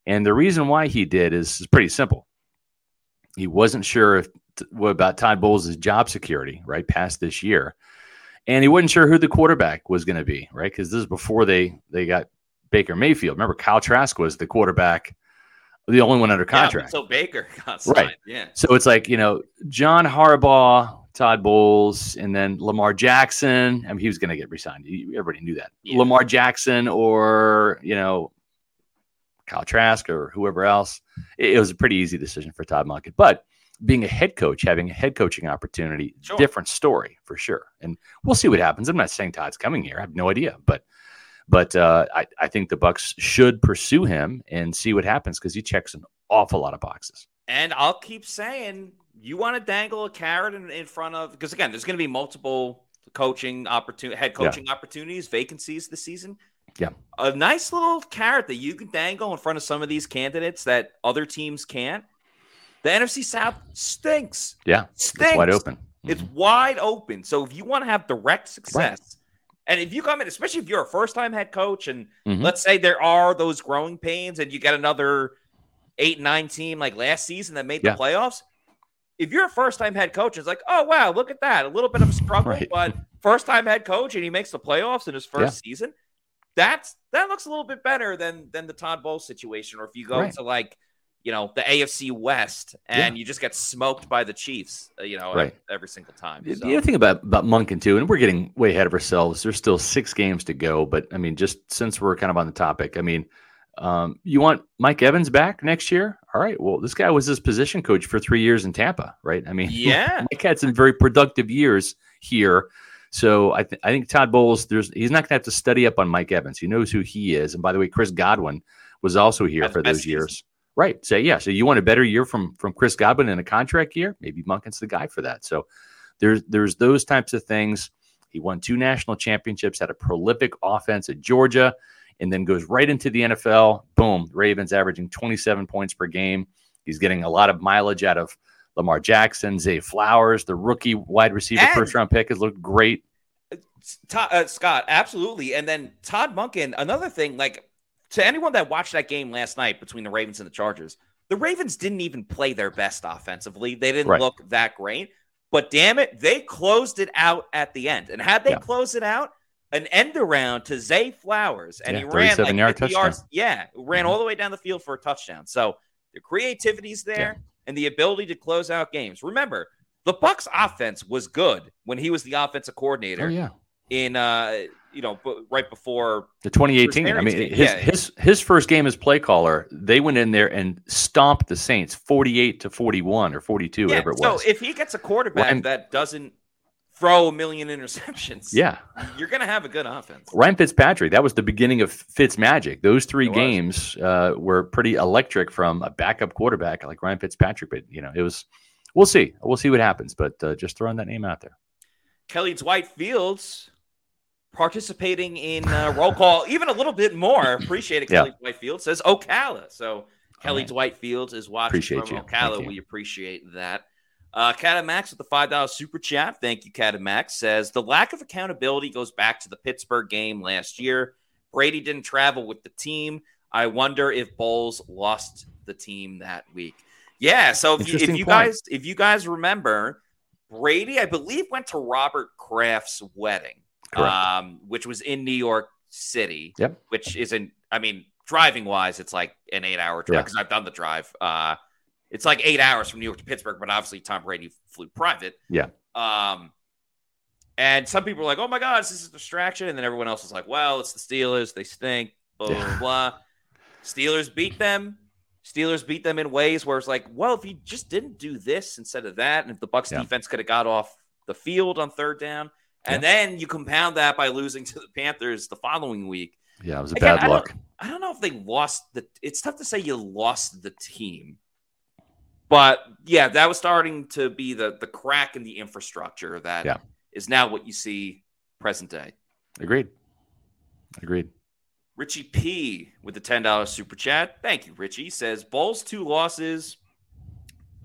And the reason why he did is, is pretty simple. He wasn't sure if what about Todd Bowles' job security, right, past this year. And he wasn't sure who the quarterback was going to be, right? Because this is before they they got Baker Mayfield. Remember, Kyle Trask was the quarterback, the only one under Yeah, contract. so Baker got Right. Yeah. So it's like, you know, John Harbaugh, Todd Bowles, and then Lamar Jackson. I mean, he was going to get resigned. Everybody knew that. Yeah. Lamar Jackson or, you know, Kyle Trask or whoever else. It, it was a pretty easy decision for Todd Monken. But being a head coach, having a head coaching opportunity, Sure. different story for sure. And we'll see what happens. I'm not saying Todd's coming here. I have no idea. But but uh, I, I think the Bucs should pursue him and see what happens because he checks an awful lot of boxes. And I'll keep saying, you want to dangle a carrot in, in front of because again, there's going to be multiple coaching opportunity, head Yeah. coaching opportunities, vacancies this season. Yeah. a nice little carrot that you can dangle in front of some of these candidates that other teams can't. The NFC South stinks. Yeah, Stinks. it's wide open. It's Mhm. wide open. So if you want to have direct success, and if you come in, especially if you're a first time head coach, and Mhm. let's say there are those growing pains, and you get another eight, nine team like last season that made Yeah. the playoffs. If you're a first time head coach, it's like, oh wow, look at that. A little bit of a struggle, Right. but first time head coach and he makes the playoffs in his first season. That's that looks a little bit better than than the Todd Bowles situation. Or if you go Right. to like, you know, the AFC West and you just get smoked by the Chiefs, uh, you know, Right. every single time. The- So- The other thing about about Monken too, and we're getting way ahead of ourselves. There's still six games to go, but I mean, just since we're kind of on the topic, I mean, um, you want Mike Evans back next year? All right. Well, this guy was his position coach for three years in Tampa, right? I mean, Yeah. Mike had some very productive years here. So I, th- I think Todd Bowles, there's he's not going to have to study up on Mike Evans. He knows who he is. And by the way, Chris Godwin was also here for those season. Right. So yeah. So you want a better year from from Chris Godwin in a contract year? Maybe Monken's the guy for that. So there's there's those types of things. He won two national championships, had a prolific offense at Georgia, and then goes right into the NFL. Boom, Ravens averaging 27 points per game. He's getting a lot of mileage out of Lamar Jackson, Zay Flowers, the rookie wide receiver And- first round pick has looked great. Todd, uh, Scott, absolutely. And then Todd Monken, another thing, like to anyone that watched that game last night between the Ravens and the Chargers, the Ravens didn't even play their best offensively. They didn't Right. look that great. But damn it, they closed it out at the end. And had they Yeah. closed it out, an end around to Zay Flowers, and Yeah, he ran like yard 50 yards. Yeah, ran Mhm. all the way down the field for a touchdown. So the creativity's there and the ability to close out games. Remember, the Bucs offense was good when he was the offensive coordinator Oh yeah. in uh you know right before The 2018. I mean, his yeah. his his first game as play caller, they went in there and stomped the Saints 48 to 41 or 42, yeah, whatever it so was. So if he gets a quarterback Ryan- that doesn't throw a million interceptions yeah. you're gonna have a good offense Ryan Fitzpatrick, that was the beginning of Fitz magic. Those three It games uh, were pretty electric from a backup quarterback like Ryan Fitzpatrick. But you know, it was. We'll see. We'll see what happens. But uh, just throwing that name out there. kelly dwight fields participating in uh, roll call even a little bit more appreciate it Yeah. kelly dwight fields says ocala so kelly right. dwight fields is watching Appreciate from you. ocala Thank you. we appreciate that Uh, Cat Max with the $5 super chat. Thank you, Cat Max. Says the lack of accountability goes back to the Pittsburgh game last year. Brady didn't travel with the team. I wonder if Bowles lost the team that week. Yeah. So if you, if you guys if you guys remember, Brady, I believe, went to Robert Kraft's wedding, um, which was in New York City. Yep. Which isn't. I mean, driving wise, it's like an eight hour drive because I've done the drive. Uh, it's like eight hours from New York to Pittsburgh, but obviously Tom Brady flew private. Yeah. Um, and some people are like, "Oh my God, this is a distraction," and then everyone else is like, "Well, it's the Steelers; they stink." Blah blah Yeah. blah. Steelers beat them. Steelers beat them in ways where it's like, well, if you just didn't do this instead of that, and if the Bucs Yeah. defense could have got off the field on third down, and then you compound that by losing to the Panthers the following week. Yeah, it was a Again, bad I don't- luck. I don't know if they lost the. It's tough to say you lost the team, but yeah, that was starting to be the the crack in the infrastructure that is Yeah. now what you see present day. Agreed. Agreed. Richie P with the ten dollars super chat. Thank you, Richie. Says Bowles two losses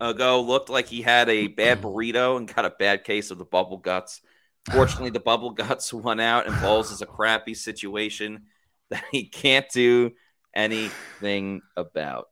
ago looked like he had a bad burrito and got a bad case of the bubble guts. Fortunately, the bubble guts won out, and Bowles is a crappy situation that he can't do anything about.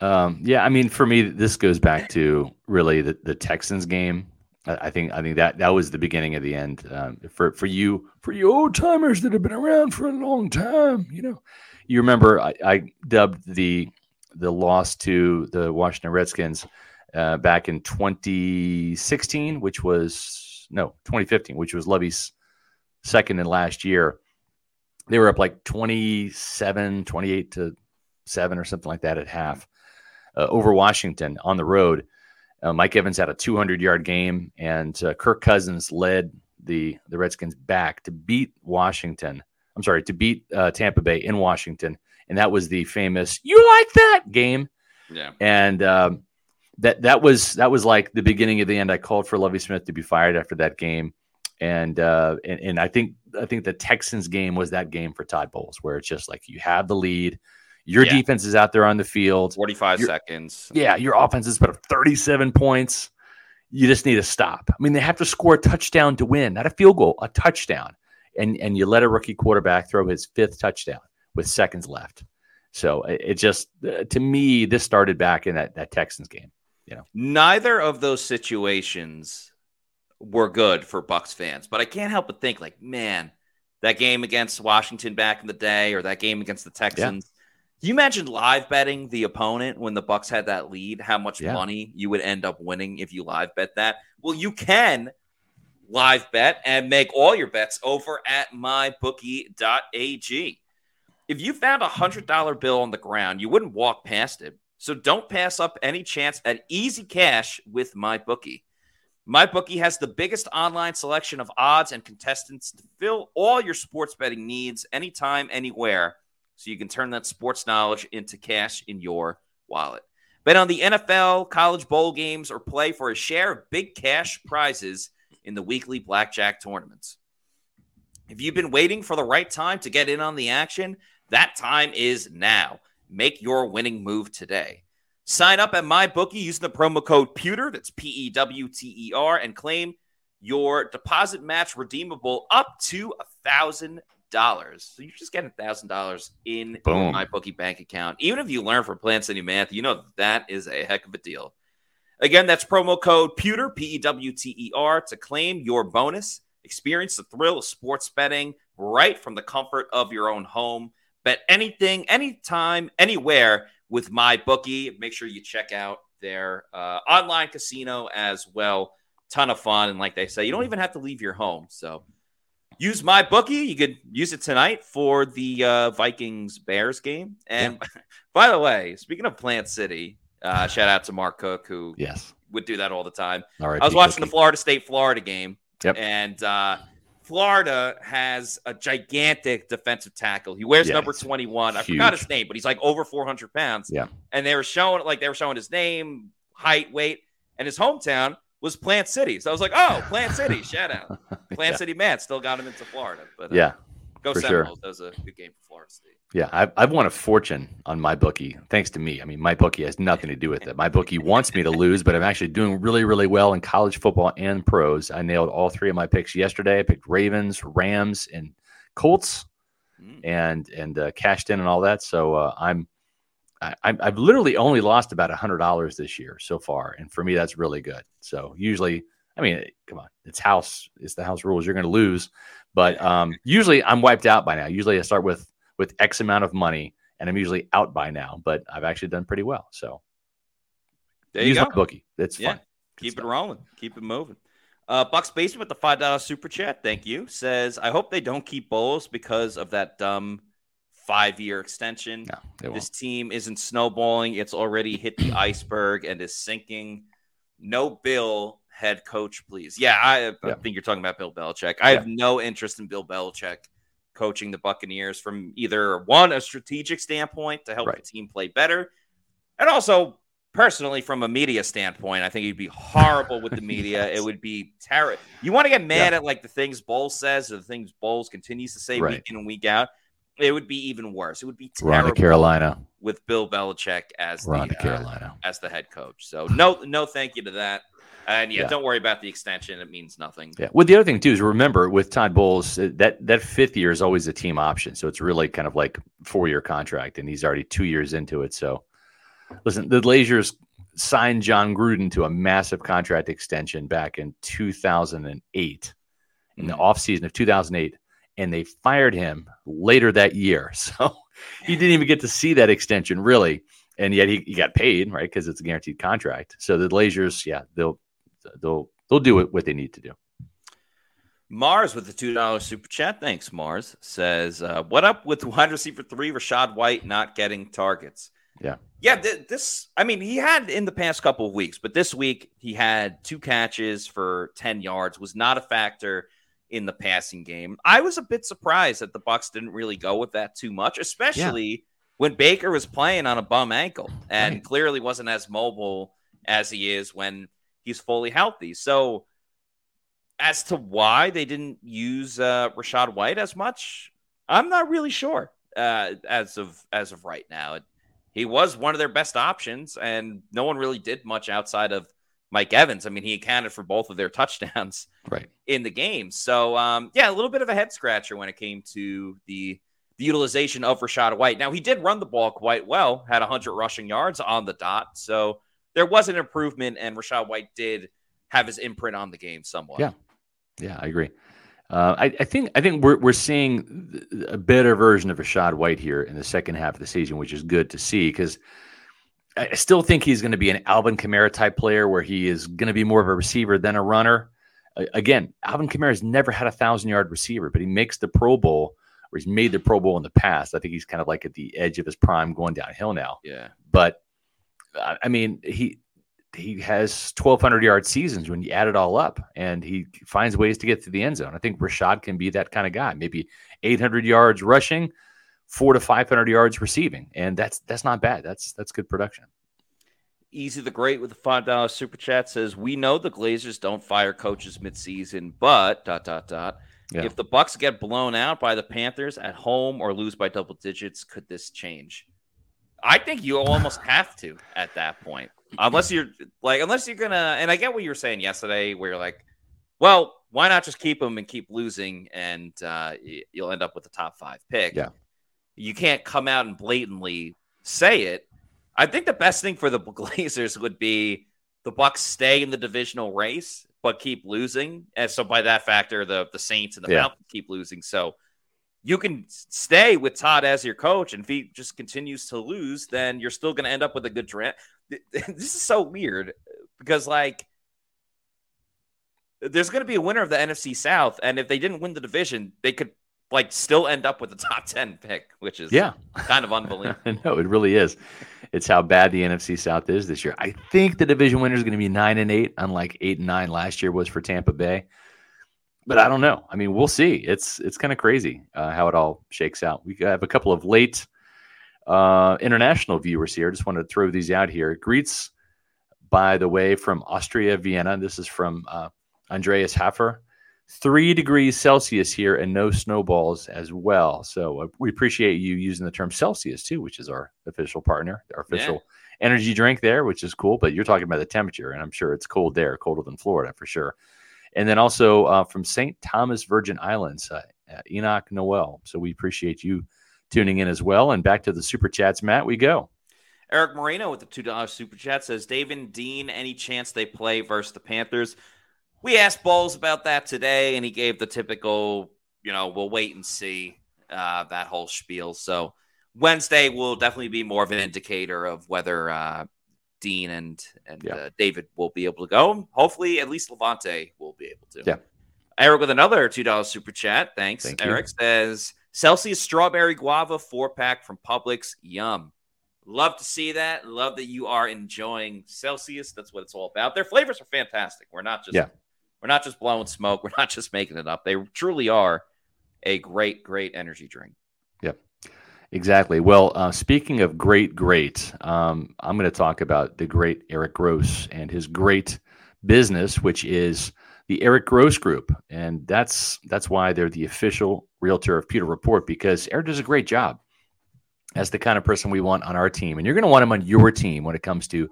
Um, yeah, I mean, for me, this goes back to really the, the Texans game. I, I think I think that that was the beginning of the end um, for for you for you old timers that have been around for a long time. You know, you remember I, I dubbed the the loss to the Washington Redskins uh, back in 2016, which was no 2015, which was Lovie's second and last year. They were up like 27, 28 to seven or something like that at half uh, over Washington on the road. Uh, Mike Evans had a 200 yard game, and uh, Kirk Cousins led the the Redskins back to beat Washington. I'm sorry, to beat uh, Tampa Bay in Washington, and that was the famous "You like that" game. Yeah. And um, that that was that was like the beginning of the end. I called for Lovie Smith to be fired after that game, and uh, and and I think I think the Texans game was that game for Todd Bowles, where it's just like you have the lead, your Yeah. defense is out there on the field, 45 seconds. yeah, your offense is put up 37 points. You just need to stop. I mean, they have to score a touchdown to win, not a field goal, a touchdown. And and you let a rookie quarterback throw his fifth touchdown with seconds left. So it, it just uh, to me, this started back in that that Texans game. You know, Neither of those situations were good for Bucs fans, but I can't help but think like, man, that game against Washington back in the day or that game against the Texans. You imagine live betting the opponent when the Bucs had that lead, how much Yeah. money you would end up winning if you live bet that. Well, you can live bet and make all your bets over at mybookie.ag. If you found a hundred dollar bill on the ground, you wouldn't walk past it. So don't pass up any chance at easy cash with MyBookie. MyBookie has the biggest online selection of odds and contestants to fill all your sports betting needs anytime, anywhere, so you can turn that sports knowledge into cash in your wallet. Bet on the NFL, college bowl games, or play for a share of big cash prizes in the weekly blackjack tournaments. If you've been waiting for the right time to get in on the action, that time is now. Make your winning move today. Sign up at MyBookie using the promo code PEWTER, that's P E W T E R, and claim your deposit match redeemable up to a $1,000. So you're just get $1,000 in your Boom. MyBookie bank account. Even if you learn from Plant City Math, you know that is a heck of a deal. Again, that's promo code PEWTER, P E W T E R, to claim your bonus. Experience the thrill of sports betting right from the comfort of your own home. Bet anything, anytime, anywhere with my bookie. Make sure you check out their uh, online casino as well. Ton of fun, and like they say, you don't even have to leave your home. So use my bookie. You could use it tonight for the uh, Vikings Bears game. And by the way, speaking of Plant City, uh, shout out to Mark Cook who yes. would do that all the time. All right. I was watching the Florida State Florida game, Yep. and uh, Florida has a gigantic defensive tackle. He wears Yeah, number it's 21. I forgot his name, but he's like over 400 pounds. Yeah. And they were showing like they were showing his name, height, weight, and his hometown was Plant City. So I was like, oh, Plant City, shout out. Plant Yeah. City man still got him into Florida. But uh, Yeah. Go For Seminoles. sure. That was a good game for Florida State. Yeah, I've, I've won a fortune on my bookie thanks to me. I mean, my bookie has nothing to do with it. My bookie wants me to lose, but I'm actually doing really, really well in college football and pros. I nailed all three of my picks yesterday. I picked Ravens, Rams, and Colts, Mm. and and uh, cashed in and all that. So uh, I'm I, I'm- I've literally only lost about a hundred dollars this year so far, and for me that's really good. So usually, I mean, come on, it's house, it's the house rules. You're going to lose, but um, usually I'm wiped out by now. Usually I start with with X amount of money, and I'm usually out by now. But I've actually done pretty well. So There you use go. my bookie. It's Yeah. fun. Good Keep it rolling. Keep it moving. Uh, Bucks Basement with the five dollar super chat. Thank you. Says I hope they don't keep Bowles because of that dumb five year extension. No. This team isn't snowballing. It's already hit the iceberg and is sinking. No Bill head coach, please. Yeah, I, I think you're talking about Bill Belichick. I have no interest in Bill Belichick coaching the Buccaneers from either one, a strategic standpoint to help Right. the team play better, and also personally from a media standpoint, I think he'd be horrible with the media. It would be terrible. You want to get mad at like the things Bowles says or the things Bowles continues to say Right. week in and week out. It would be even worse. It would be to terrible Carolina. with Bill Belichick as Run the uh, Carolina. as the head coach. So no, no, thank you to that. And yeah, Yeah. don't worry about the extension. It means nothing. Yeah. Well, the other thing too is remember with Todd Bowles uh, that that fifth year is always a team option, so it's really kind of like four year contract, and he's already two years into it. So, listen, the Glazers signed Jon Gruden to a massive contract extension back in 2008, in the Mhm. offseason of 2008, and they fired him later that year. So he didn't even get to see that extension really, and yet he, he got paid right because it's a guaranteed contract. So the Glazers, yeah, they'll they'll they'll do what they need to do. Mars with the two dollars super chat. Thanks, Mars says, uh, "What up with wide receiver three Rachaad White not getting targets?" Yeah. yeah. Th- this, I mean, he had in the past couple of weeks, but this week he had two catches for ten yards. Was not a factor in the passing game. I was a bit surprised that the Bucs didn't really go with that too much, especially when Baker was playing on a bum ankle and Right. clearly wasn't as mobile as he is when he's fully healthy. So as to why they didn't use uh, Rachaad White as much, I'm not really sure uh, as of as of right now. It, he was one of their best options, and no one really did much outside of Mike Evans. I mean, he accounted for both of their touchdowns Right. in the game. So, um, yeah, a little bit of a head scratcher when it came to the, the utilization of Rachaad White. Now, he did run the ball quite well, had 100 rushing yards on the dot. So there was an improvement, and Rachaad White did have his imprint on the game somewhat. Yeah. Yeah, I agree. Uh, I, I think I think we're we're seeing a better version of Rachaad White here in the second half of the season, which is good to see because I still think he's going to be an Alvin Kamara type player where he is going to be more of a receiver than a runner. Again, Alvin Kamara has never had a thousand yard receiver, but he makes the Pro Bowl or he's made the Pro Bowl in the past. I think he's kind of like at the edge of his prime going downhill now. Yeah. But I mean, he he has 1,200 yard seasons when you add it all up, and he finds ways to get to the end zone. I think Rachaad can be that kind of guy. Maybe 800 yards rushing, four to 500 yards receiving, and that's that's not bad. That's that's good production. Easy the Great with the five dollar super chat says, "We know the Glazers don't fire coaches midseason, but dot dot dot. Yeah. If the Bucs get blown out by the Panthers at home or lose by double digits, could this change? I think you almost have to at that point, unless you're like, unless you're gonna. And I get what you were saying yesterday, where you're like, well, why not just keep them and keep losing, and uh, you'll end up with the top five pick. Yeah. you can't come out and blatantly say it. I think the best thing for the Glazers would be the Bucs stay in the divisional race but keep losing, and so by that factor, the the Saints and the Yeah. Falcons keep losing. So you can stay with Todd as your coach, and if he just continues to lose, then you're still going to end up with a good draft. This is so weird because like. There's going to be a winner of the NFC South, and if they didn't win the division, they could like still end up with a top ten pick, which is Yeah, kind of unbelievable. no, it really is. It's how bad the NFC South is this year. I think the division winner is going to be nine and eight, unlike eight and nine last year was for Tampa Bay. But I don't know. I mean, we'll see. It's it's kind of crazy uh, how it all shakes out. We have a couple of late uh, international viewers here. Just wanted to throw these out here. Greets, by the way, from Austria, Vienna. This is from uh, Andreas Hafer. three degrees Celsius here and no snowballs as well. So uh, we appreciate you using the term Celsius too, which is our official partner, our official yeah. energy drink there, which is cool. But you're talking about the temperature, and I'm sure it's cold there, colder than Florida for sure. And then also uh, from St. Thomas Virgin Islands, uh, Enoch Noel. So we appreciate you tuning in as well. And back to the super chats, Matt, we go. Eric Moreno with the $2 super chat says, David Dean, any chance they play versus the Panthers? We asked Bowles about that today, and he gave the typical, you know, we'll wait and see uh, that whole spiel. So Wednesday will definitely be more of an indicator of whether uh, Dean and and yeah. uh, David will be able to go. Hopefully, at least Lavonte will be able to. Yeah. Eric with another two dollars super chat. Thanks. Thank Eric you. says Celsius strawberry guava four pack from Publix. Yum. Love to see that. Love that you are enjoying Celsius. That's what it's all about. Their flavors are fantastic. We're not just yeah. we're not just blowing smoke. We're not just making it up. They truly are a great, great energy drink. Yep. Exactly. Well, uh, speaking of great, great, um, I'm going to talk about the great Eric Gross and his great business, which is the Eric Gross Group, and that's that's why they're the official realtor of Pewter Report because Eric does a great job as the kind of person we want on our team, and you're going to want him on your team when it comes to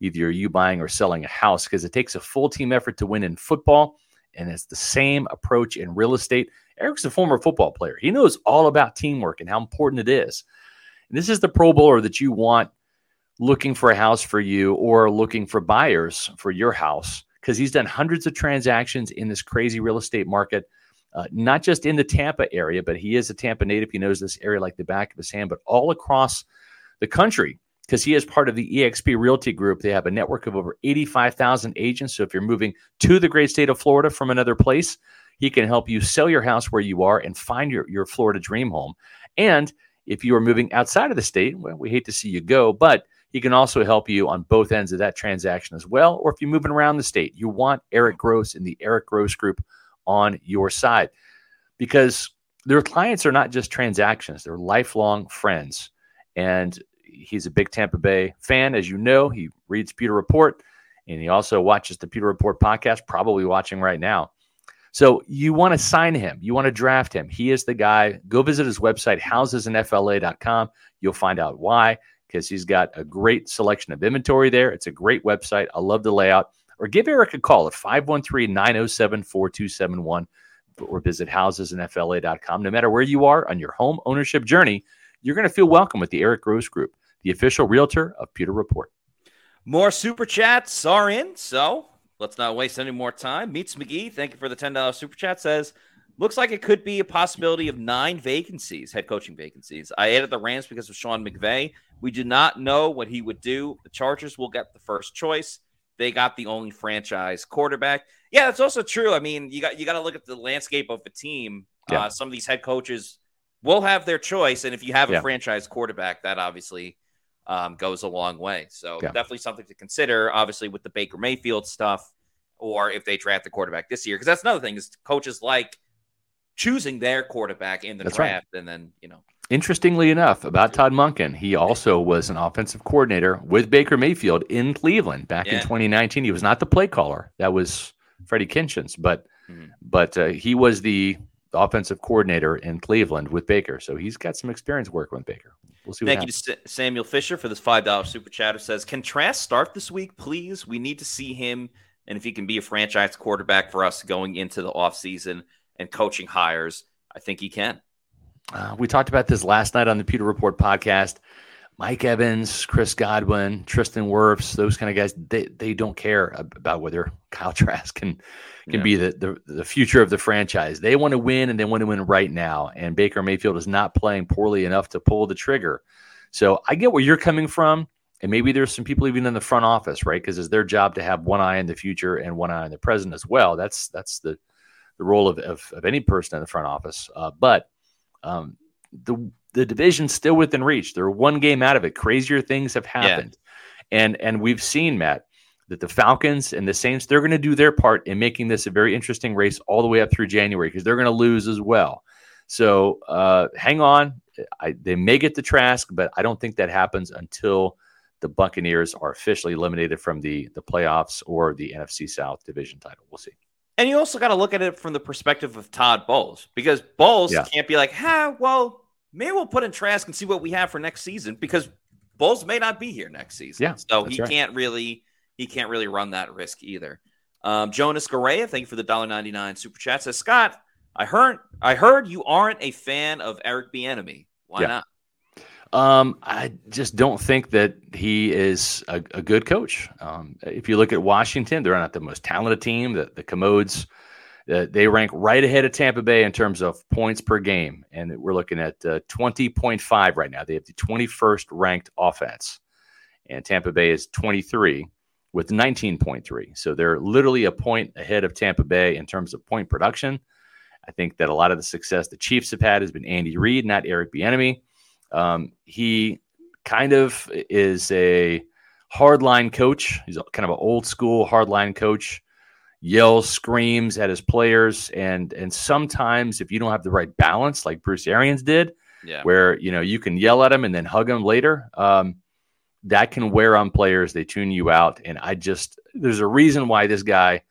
either you buying or selling a house because it takes a full team effort to win in football, and it's the same approach in real estate. Eric's a former football player. He knows all about teamwork and how important it is. And this is the Pro Bowler that you want looking for a house for you or looking for buyers for your house because he's done hundreds of transactions in this crazy real estate market, uh, not just in the Tampa area, but he is a Tampa native. He knows this area like the back of his hand, but all across the country because he is part of the eXp Realty Group. They have a network of over 85,000 agents. So if you're moving to the great state of Florida from another place, he can help you sell your house where you are and find your, your Florida dream home. And if you are moving outside of the state, well, we hate to see you go, but he can also help you on both ends of that transaction as well. Or if you're moving around the state, you want Eric Gross and the Eric Gross Group on your side because their clients are not just transactions, they're lifelong friends. And he's a big Tampa Bay fan, as you know. He reads Pewter Report and he also watches the Pewter Report podcast, probably watching right now. So you want to sign him, you want to draft him. He is the guy. Go visit his website, housesinfla.com. You'll find out why, because he's got a great selection of inventory there. It's a great website. I love the layout. Or give Eric a call at 513 907 4271 or visit housesinfla.com. No matter where you are on your home ownership journey, you're going to feel welcome with the Eric Gross Group, the official realtor of Pewter Report. More super chats are in, so Let's not waste any more time. Meets McGee, thank you for the $10 super chat. Says, looks like it could be a possibility of nine vacancies, head coaching vacancies. I added the Rams because of Sean McVay. We do not know what he would do. The Chargers will get the first choice. They got the only franchise quarterback. Yeah, that's also true. I mean, you got you got to look at the landscape of the team. Yeah. Uh, some of these head coaches will have their choice, and if you have a yeah. franchise quarterback, that obviously um, goes a long way. So yeah. definitely something to consider. Obviously, with the Baker Mayfield stuff, or if they draft the quarterback this year, because that's another thing is coaches like choosing their quarterback in the that's draft, right. and then you know. Interestingly enough, about Todd Monken, he also was an offensive coordinator with Baker Mayfield in Cleveland back yeah. in 2019. He was not the play caller; that was Freddie Kitchens, but mm-hmm. but uh, he was the offensive coordinator in Cleveland with Baker. So he's got some experience working with Baker. We'll see. Thank you to Samuel Fisher for this five dollar super chatter. Says, can Trask start this week, please? We need to see him, and if he can be a franchise quarterback for us going into the offseason and coaching hires, I think he can. Uh, we talked about this last night on the Pewter Report podcast. Mike Evans, Chris Godwin, Tristan Wirfs, those kind of guys, they, they don't care about whether Kyle Trask can can yeah. be the, the, the future of the franchise. They want to win and they want to win right now. And Baker Mayfield is not playing poorly enough to pull the trigger. So I get where you're coming from. And maybe there's some people even in the front office, right? Because it's their job to have one eye on the future and one eye on the present as well. That's that's the the role of, of, of any person in the front office. Uh, but um, the the division's still within reach. They're one game out of it. Crazier things have happened. Yeah. And and we've seen, Matt, that the Falcons and the Saints, they're going to do their part in making this a very interesting race all the way up through January because they're going to lose as well. So uh, hang on. I, they may get the Trask, but I don't think that happens until the Buccaneers are officially eliminated from the, the playoffs or the NFC South division title. We'll see. And you also got to look at it from the perspective of Todd Bowles because Bowles Yeah. can't be like, "Ha, well, maybe we'll put in Trask and see what we have for next season," because Bowles may not be here next season. Yeah, so he right. can't really he can't really run that risk either. Um, Jonas Garea, thank you for the $1.99 super chat. Says Scott, I heard I heard you aren't a fan of Eric Bieniemy. Why Yeah. not? Um, I just don't think that he is a, a good coach. Um, if you look at Washington, they're not the most talented team. The, the Commodes, uh, they rank right ahead of Tampa Bay in terms of points per game, and we're looking at uh, twenty point five right now. They have the twenty first ranked offense, and Tampa Bay is twenty three with nineteen point three. So they're literally a point ahead of Tampa Bay in terms of point production. I think that a lot of the success the Chiefs have had has been Andy Reid, not Eric Bieniemy. Um, he kind of is a hardline coach. He's a, kind of an old school hardline coach. Yells, screams at his players, and and sometimes if you don't have the right balance, like Bruce Arians did, Yeah. where you know you can yell at him and then hug him later, um, that can wear on players. They tune you out, and I just there's a reason why this guy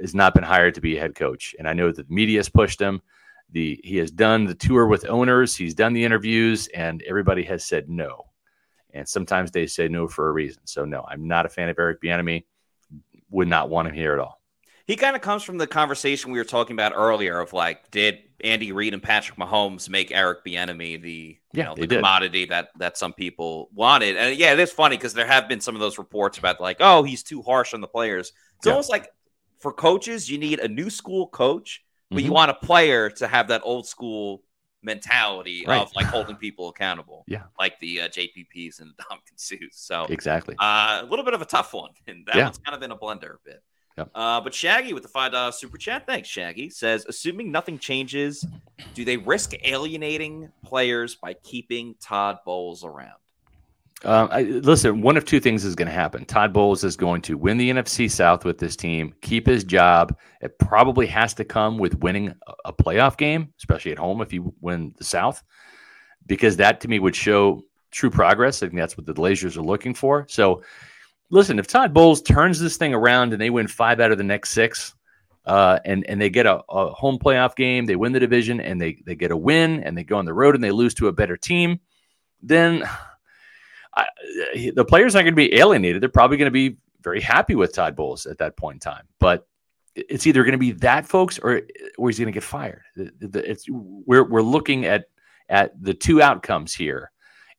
has not been hired to be a head coach, and I know that the media has pushed him. The he has done the tour with owners. He's done the interviews and everybody has said no. And sometimes they say no for a reason. So no i'm not a fan of eric Bieniemy. would not want him here at all He kind of comes from the conversation we were talking about earlier of like, did Andy Reid and Patrick Mahomes make Eric Bieniemy the you Yeah, know the did. commodity that that some people wanted? And yeah, it is funny because there have been some of those reports about like, oh, he's too harsh on the players. It's Yeah. almost like for coaches, you need a new school coach, but you Mhm. want a player to have that old school mentality Right. of like holding people accountable. Yeah. like the uh, JPPs and the Ndamukong Suhs. So exactly uh, a little bit of a tough one, and that Yeah. one's kind of in a blender a bit. Yep. Uh, but Shaggy with the five dollar super chat, thanks Shaggy says, assuming nothing changes, do they risk alienating players by keeping Todd Bowles around? Um, I, listen, one of two things is going to happen. Todd Bowles is going to win the NFC South with this team, keep his job. It probably has to come with winning a, a playoff game, especially at home if you win the South, because that to me would show true progress. I think that's what the Glazers are looking for. So, listen, if Todd Bowles turns this thing around and they win five out of the next six, uh, and and they get a, a home playoff game, they win the division, and they they get a win, and they go on the road and they lose to a better team, then I, the players aren't going to be alienated. They're probably going to be very happy with Todd Bowles at that point in time. But it's either going to be that, folks, or or he's going to get fired. It's we're we're looking at at the two outcomes here,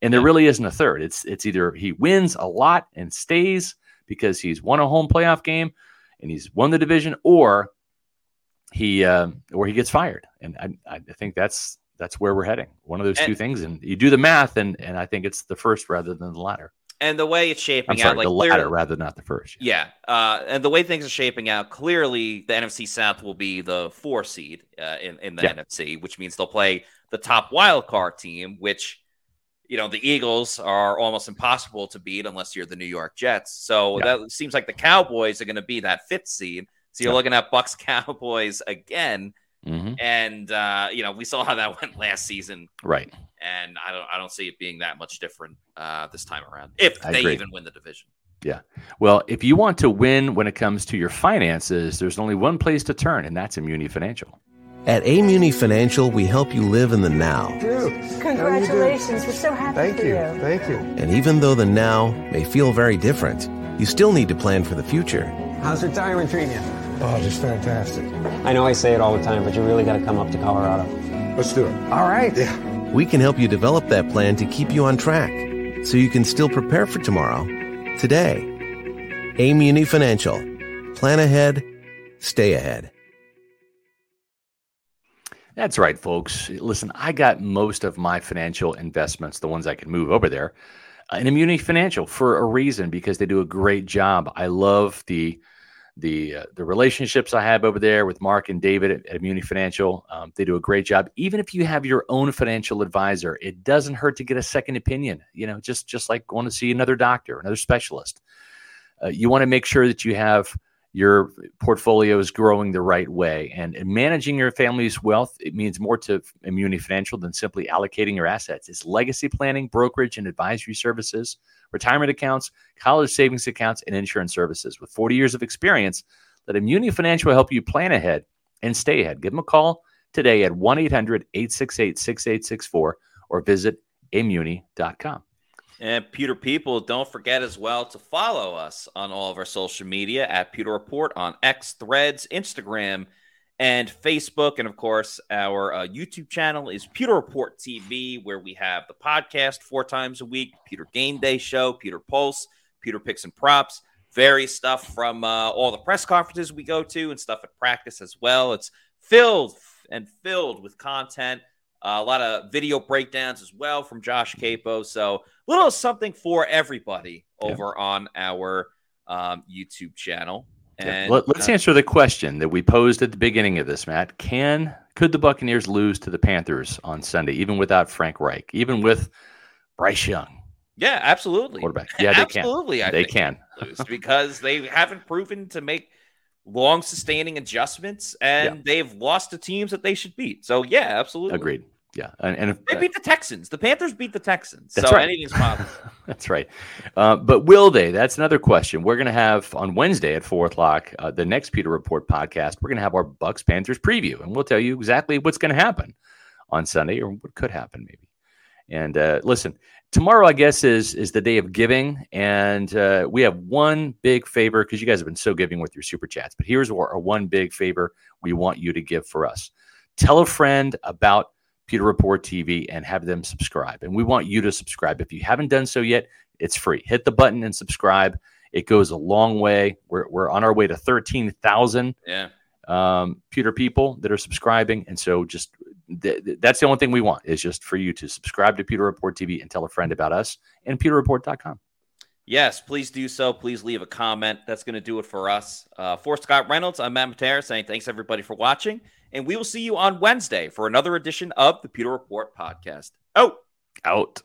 and there really isn't a third. It's it's either he wins a lot and stays because he's won a home playoff game and he's won the division, or he uh, or he gets fired. And I, I think that's that's where we're heading. One of those two things, and you do the math, and and I think it's the first rather than the latter. And the way it's shaping I'm sorry, out, like the clearly- latter rather not the first. Yeah, uh, and the way things are shaping out, clearly the NFC South will be the four seed uh, in in the Yeah. NFC, which means they'll play the top wild card team, which you know the Eagles are almost impossible to beat unless you're the New York Jets. So Yeah. that seems like the Cowboys are going to be that fifth seed. So you're Yeah. looking at Bucs Cowboys again, hmm and uh, you know we saw how that went last season, Right. and I don't I don't see it being that much different uh, this time around if I they agree. even win the division. Yeah. Well, if you want to win when it comes to your finances, there's only one place to turn, and that's Immuni Financial. At Amuni Financial, we help you live in the now. Congratulations. We're so happy Thank for you. you. Thank you. And even though the now may feel very different, you still need to plan for the future. How's retirement treating you? Oh, just fantastic. I know I say it all the time, but you really got to come up to Colorado. Let's do it. All right. Yeah. We can help you develop that plan to keep you on track so you can still prepare for tomorrow, today. Amuni Financial. Plan ahead, stay ahead. That's right, folks. Listen, I got most of my financial investments, the ones I can move over there, uh, in Immuni Financial for a reason because they do a great job. I love the the uh, the relationships I have over there with Mark and David at, at Immuni Financial. Um, they do a great job. Even if you have your own financial advisor, it doesn't hurt to get a second opinion. You know, just just like going to see another doctor, another specialist. Uh, you want to make sure that you have your portfolio is growing the right way. And, and managing your family's wealth, it means more to Immuni Financial than simply allocating your assets. It's legacy planning, brokerage and advisory services, retirement accounts, college savings accounts, and insurance services. With 40 years of experience, Let Immuni Financial help you plan ahead and stay ahead. Give them a call today at 1 800 868 6864 or visit Immuni.com. And Pewter People, don't forget as well to follow us on all of our social media at Pewter Report on X, Threads, Instagram, and Facebook. And of course, our uh, YouTube channel is Pewter Report TV, where we have the podcast four times a week, Pewter Game Day Show, Pewter Pulse, Pewter Picks and Props, various stuff from uh, all the press conferences we go to and stuff at practice as well. It's filled and filled with content. Uh, a lot of video breakdowns as well from Josh Queipo. So, a little something for everybody over yeah. on our um, YouTube channel. And Let, us uh, answer the question that we posed at the beginning of this, Matt. Can could the Buccaneers lose to the Panthers on Sunday, even without Frank Reich, even with Bryce Young? Yeah, absolutely. Quarterback. Yeah, they absolutely, can. I they can lose because they haven't proven to make long sustaining adjustments and yeah. they've lost to teams that they should beat. So yeah, absolutely. Agreed. Yeah, and, and if, they beat the Texans. The Panthers beat the Texans. That's so right. anything's possible. that's right. Uh, but will they? That's another question. We're going to have on Wednesday at four o'clock uh, the next Pewter Report podcast. We're going to have our Bucs Panthers preview, and we'll tell you exactly what's going to happen on Sunday or what could happen maybe. And uh, listen, tomorrow I guess is is the day of giving, and uh, we have one big favor because you guys have been so giving with your super chats. But here's our, our one big favor we want you to give for us: tell a friend about Pewter Report TV and have them subscribe. And we want you to subscribe. If you haven't done so yet, it's free. Hit the button and subscribe. It goes a long way. We're, we're on our way to 13,000 yeah. um, Pewter people that are subscribing. And so just th- that's the only thing we want is just for you to subscribe to Pewter Report TV and tell a friend about us and pewterreport.com. Yes, please do so. Please leave a comment. That's going to do it for us. Uh, for Scott Reynolds, I'm Matt Matera saying thanks everybody for watching, and we will see you on Wednesday for another edition of the Pewter Report podcast. Out. Out.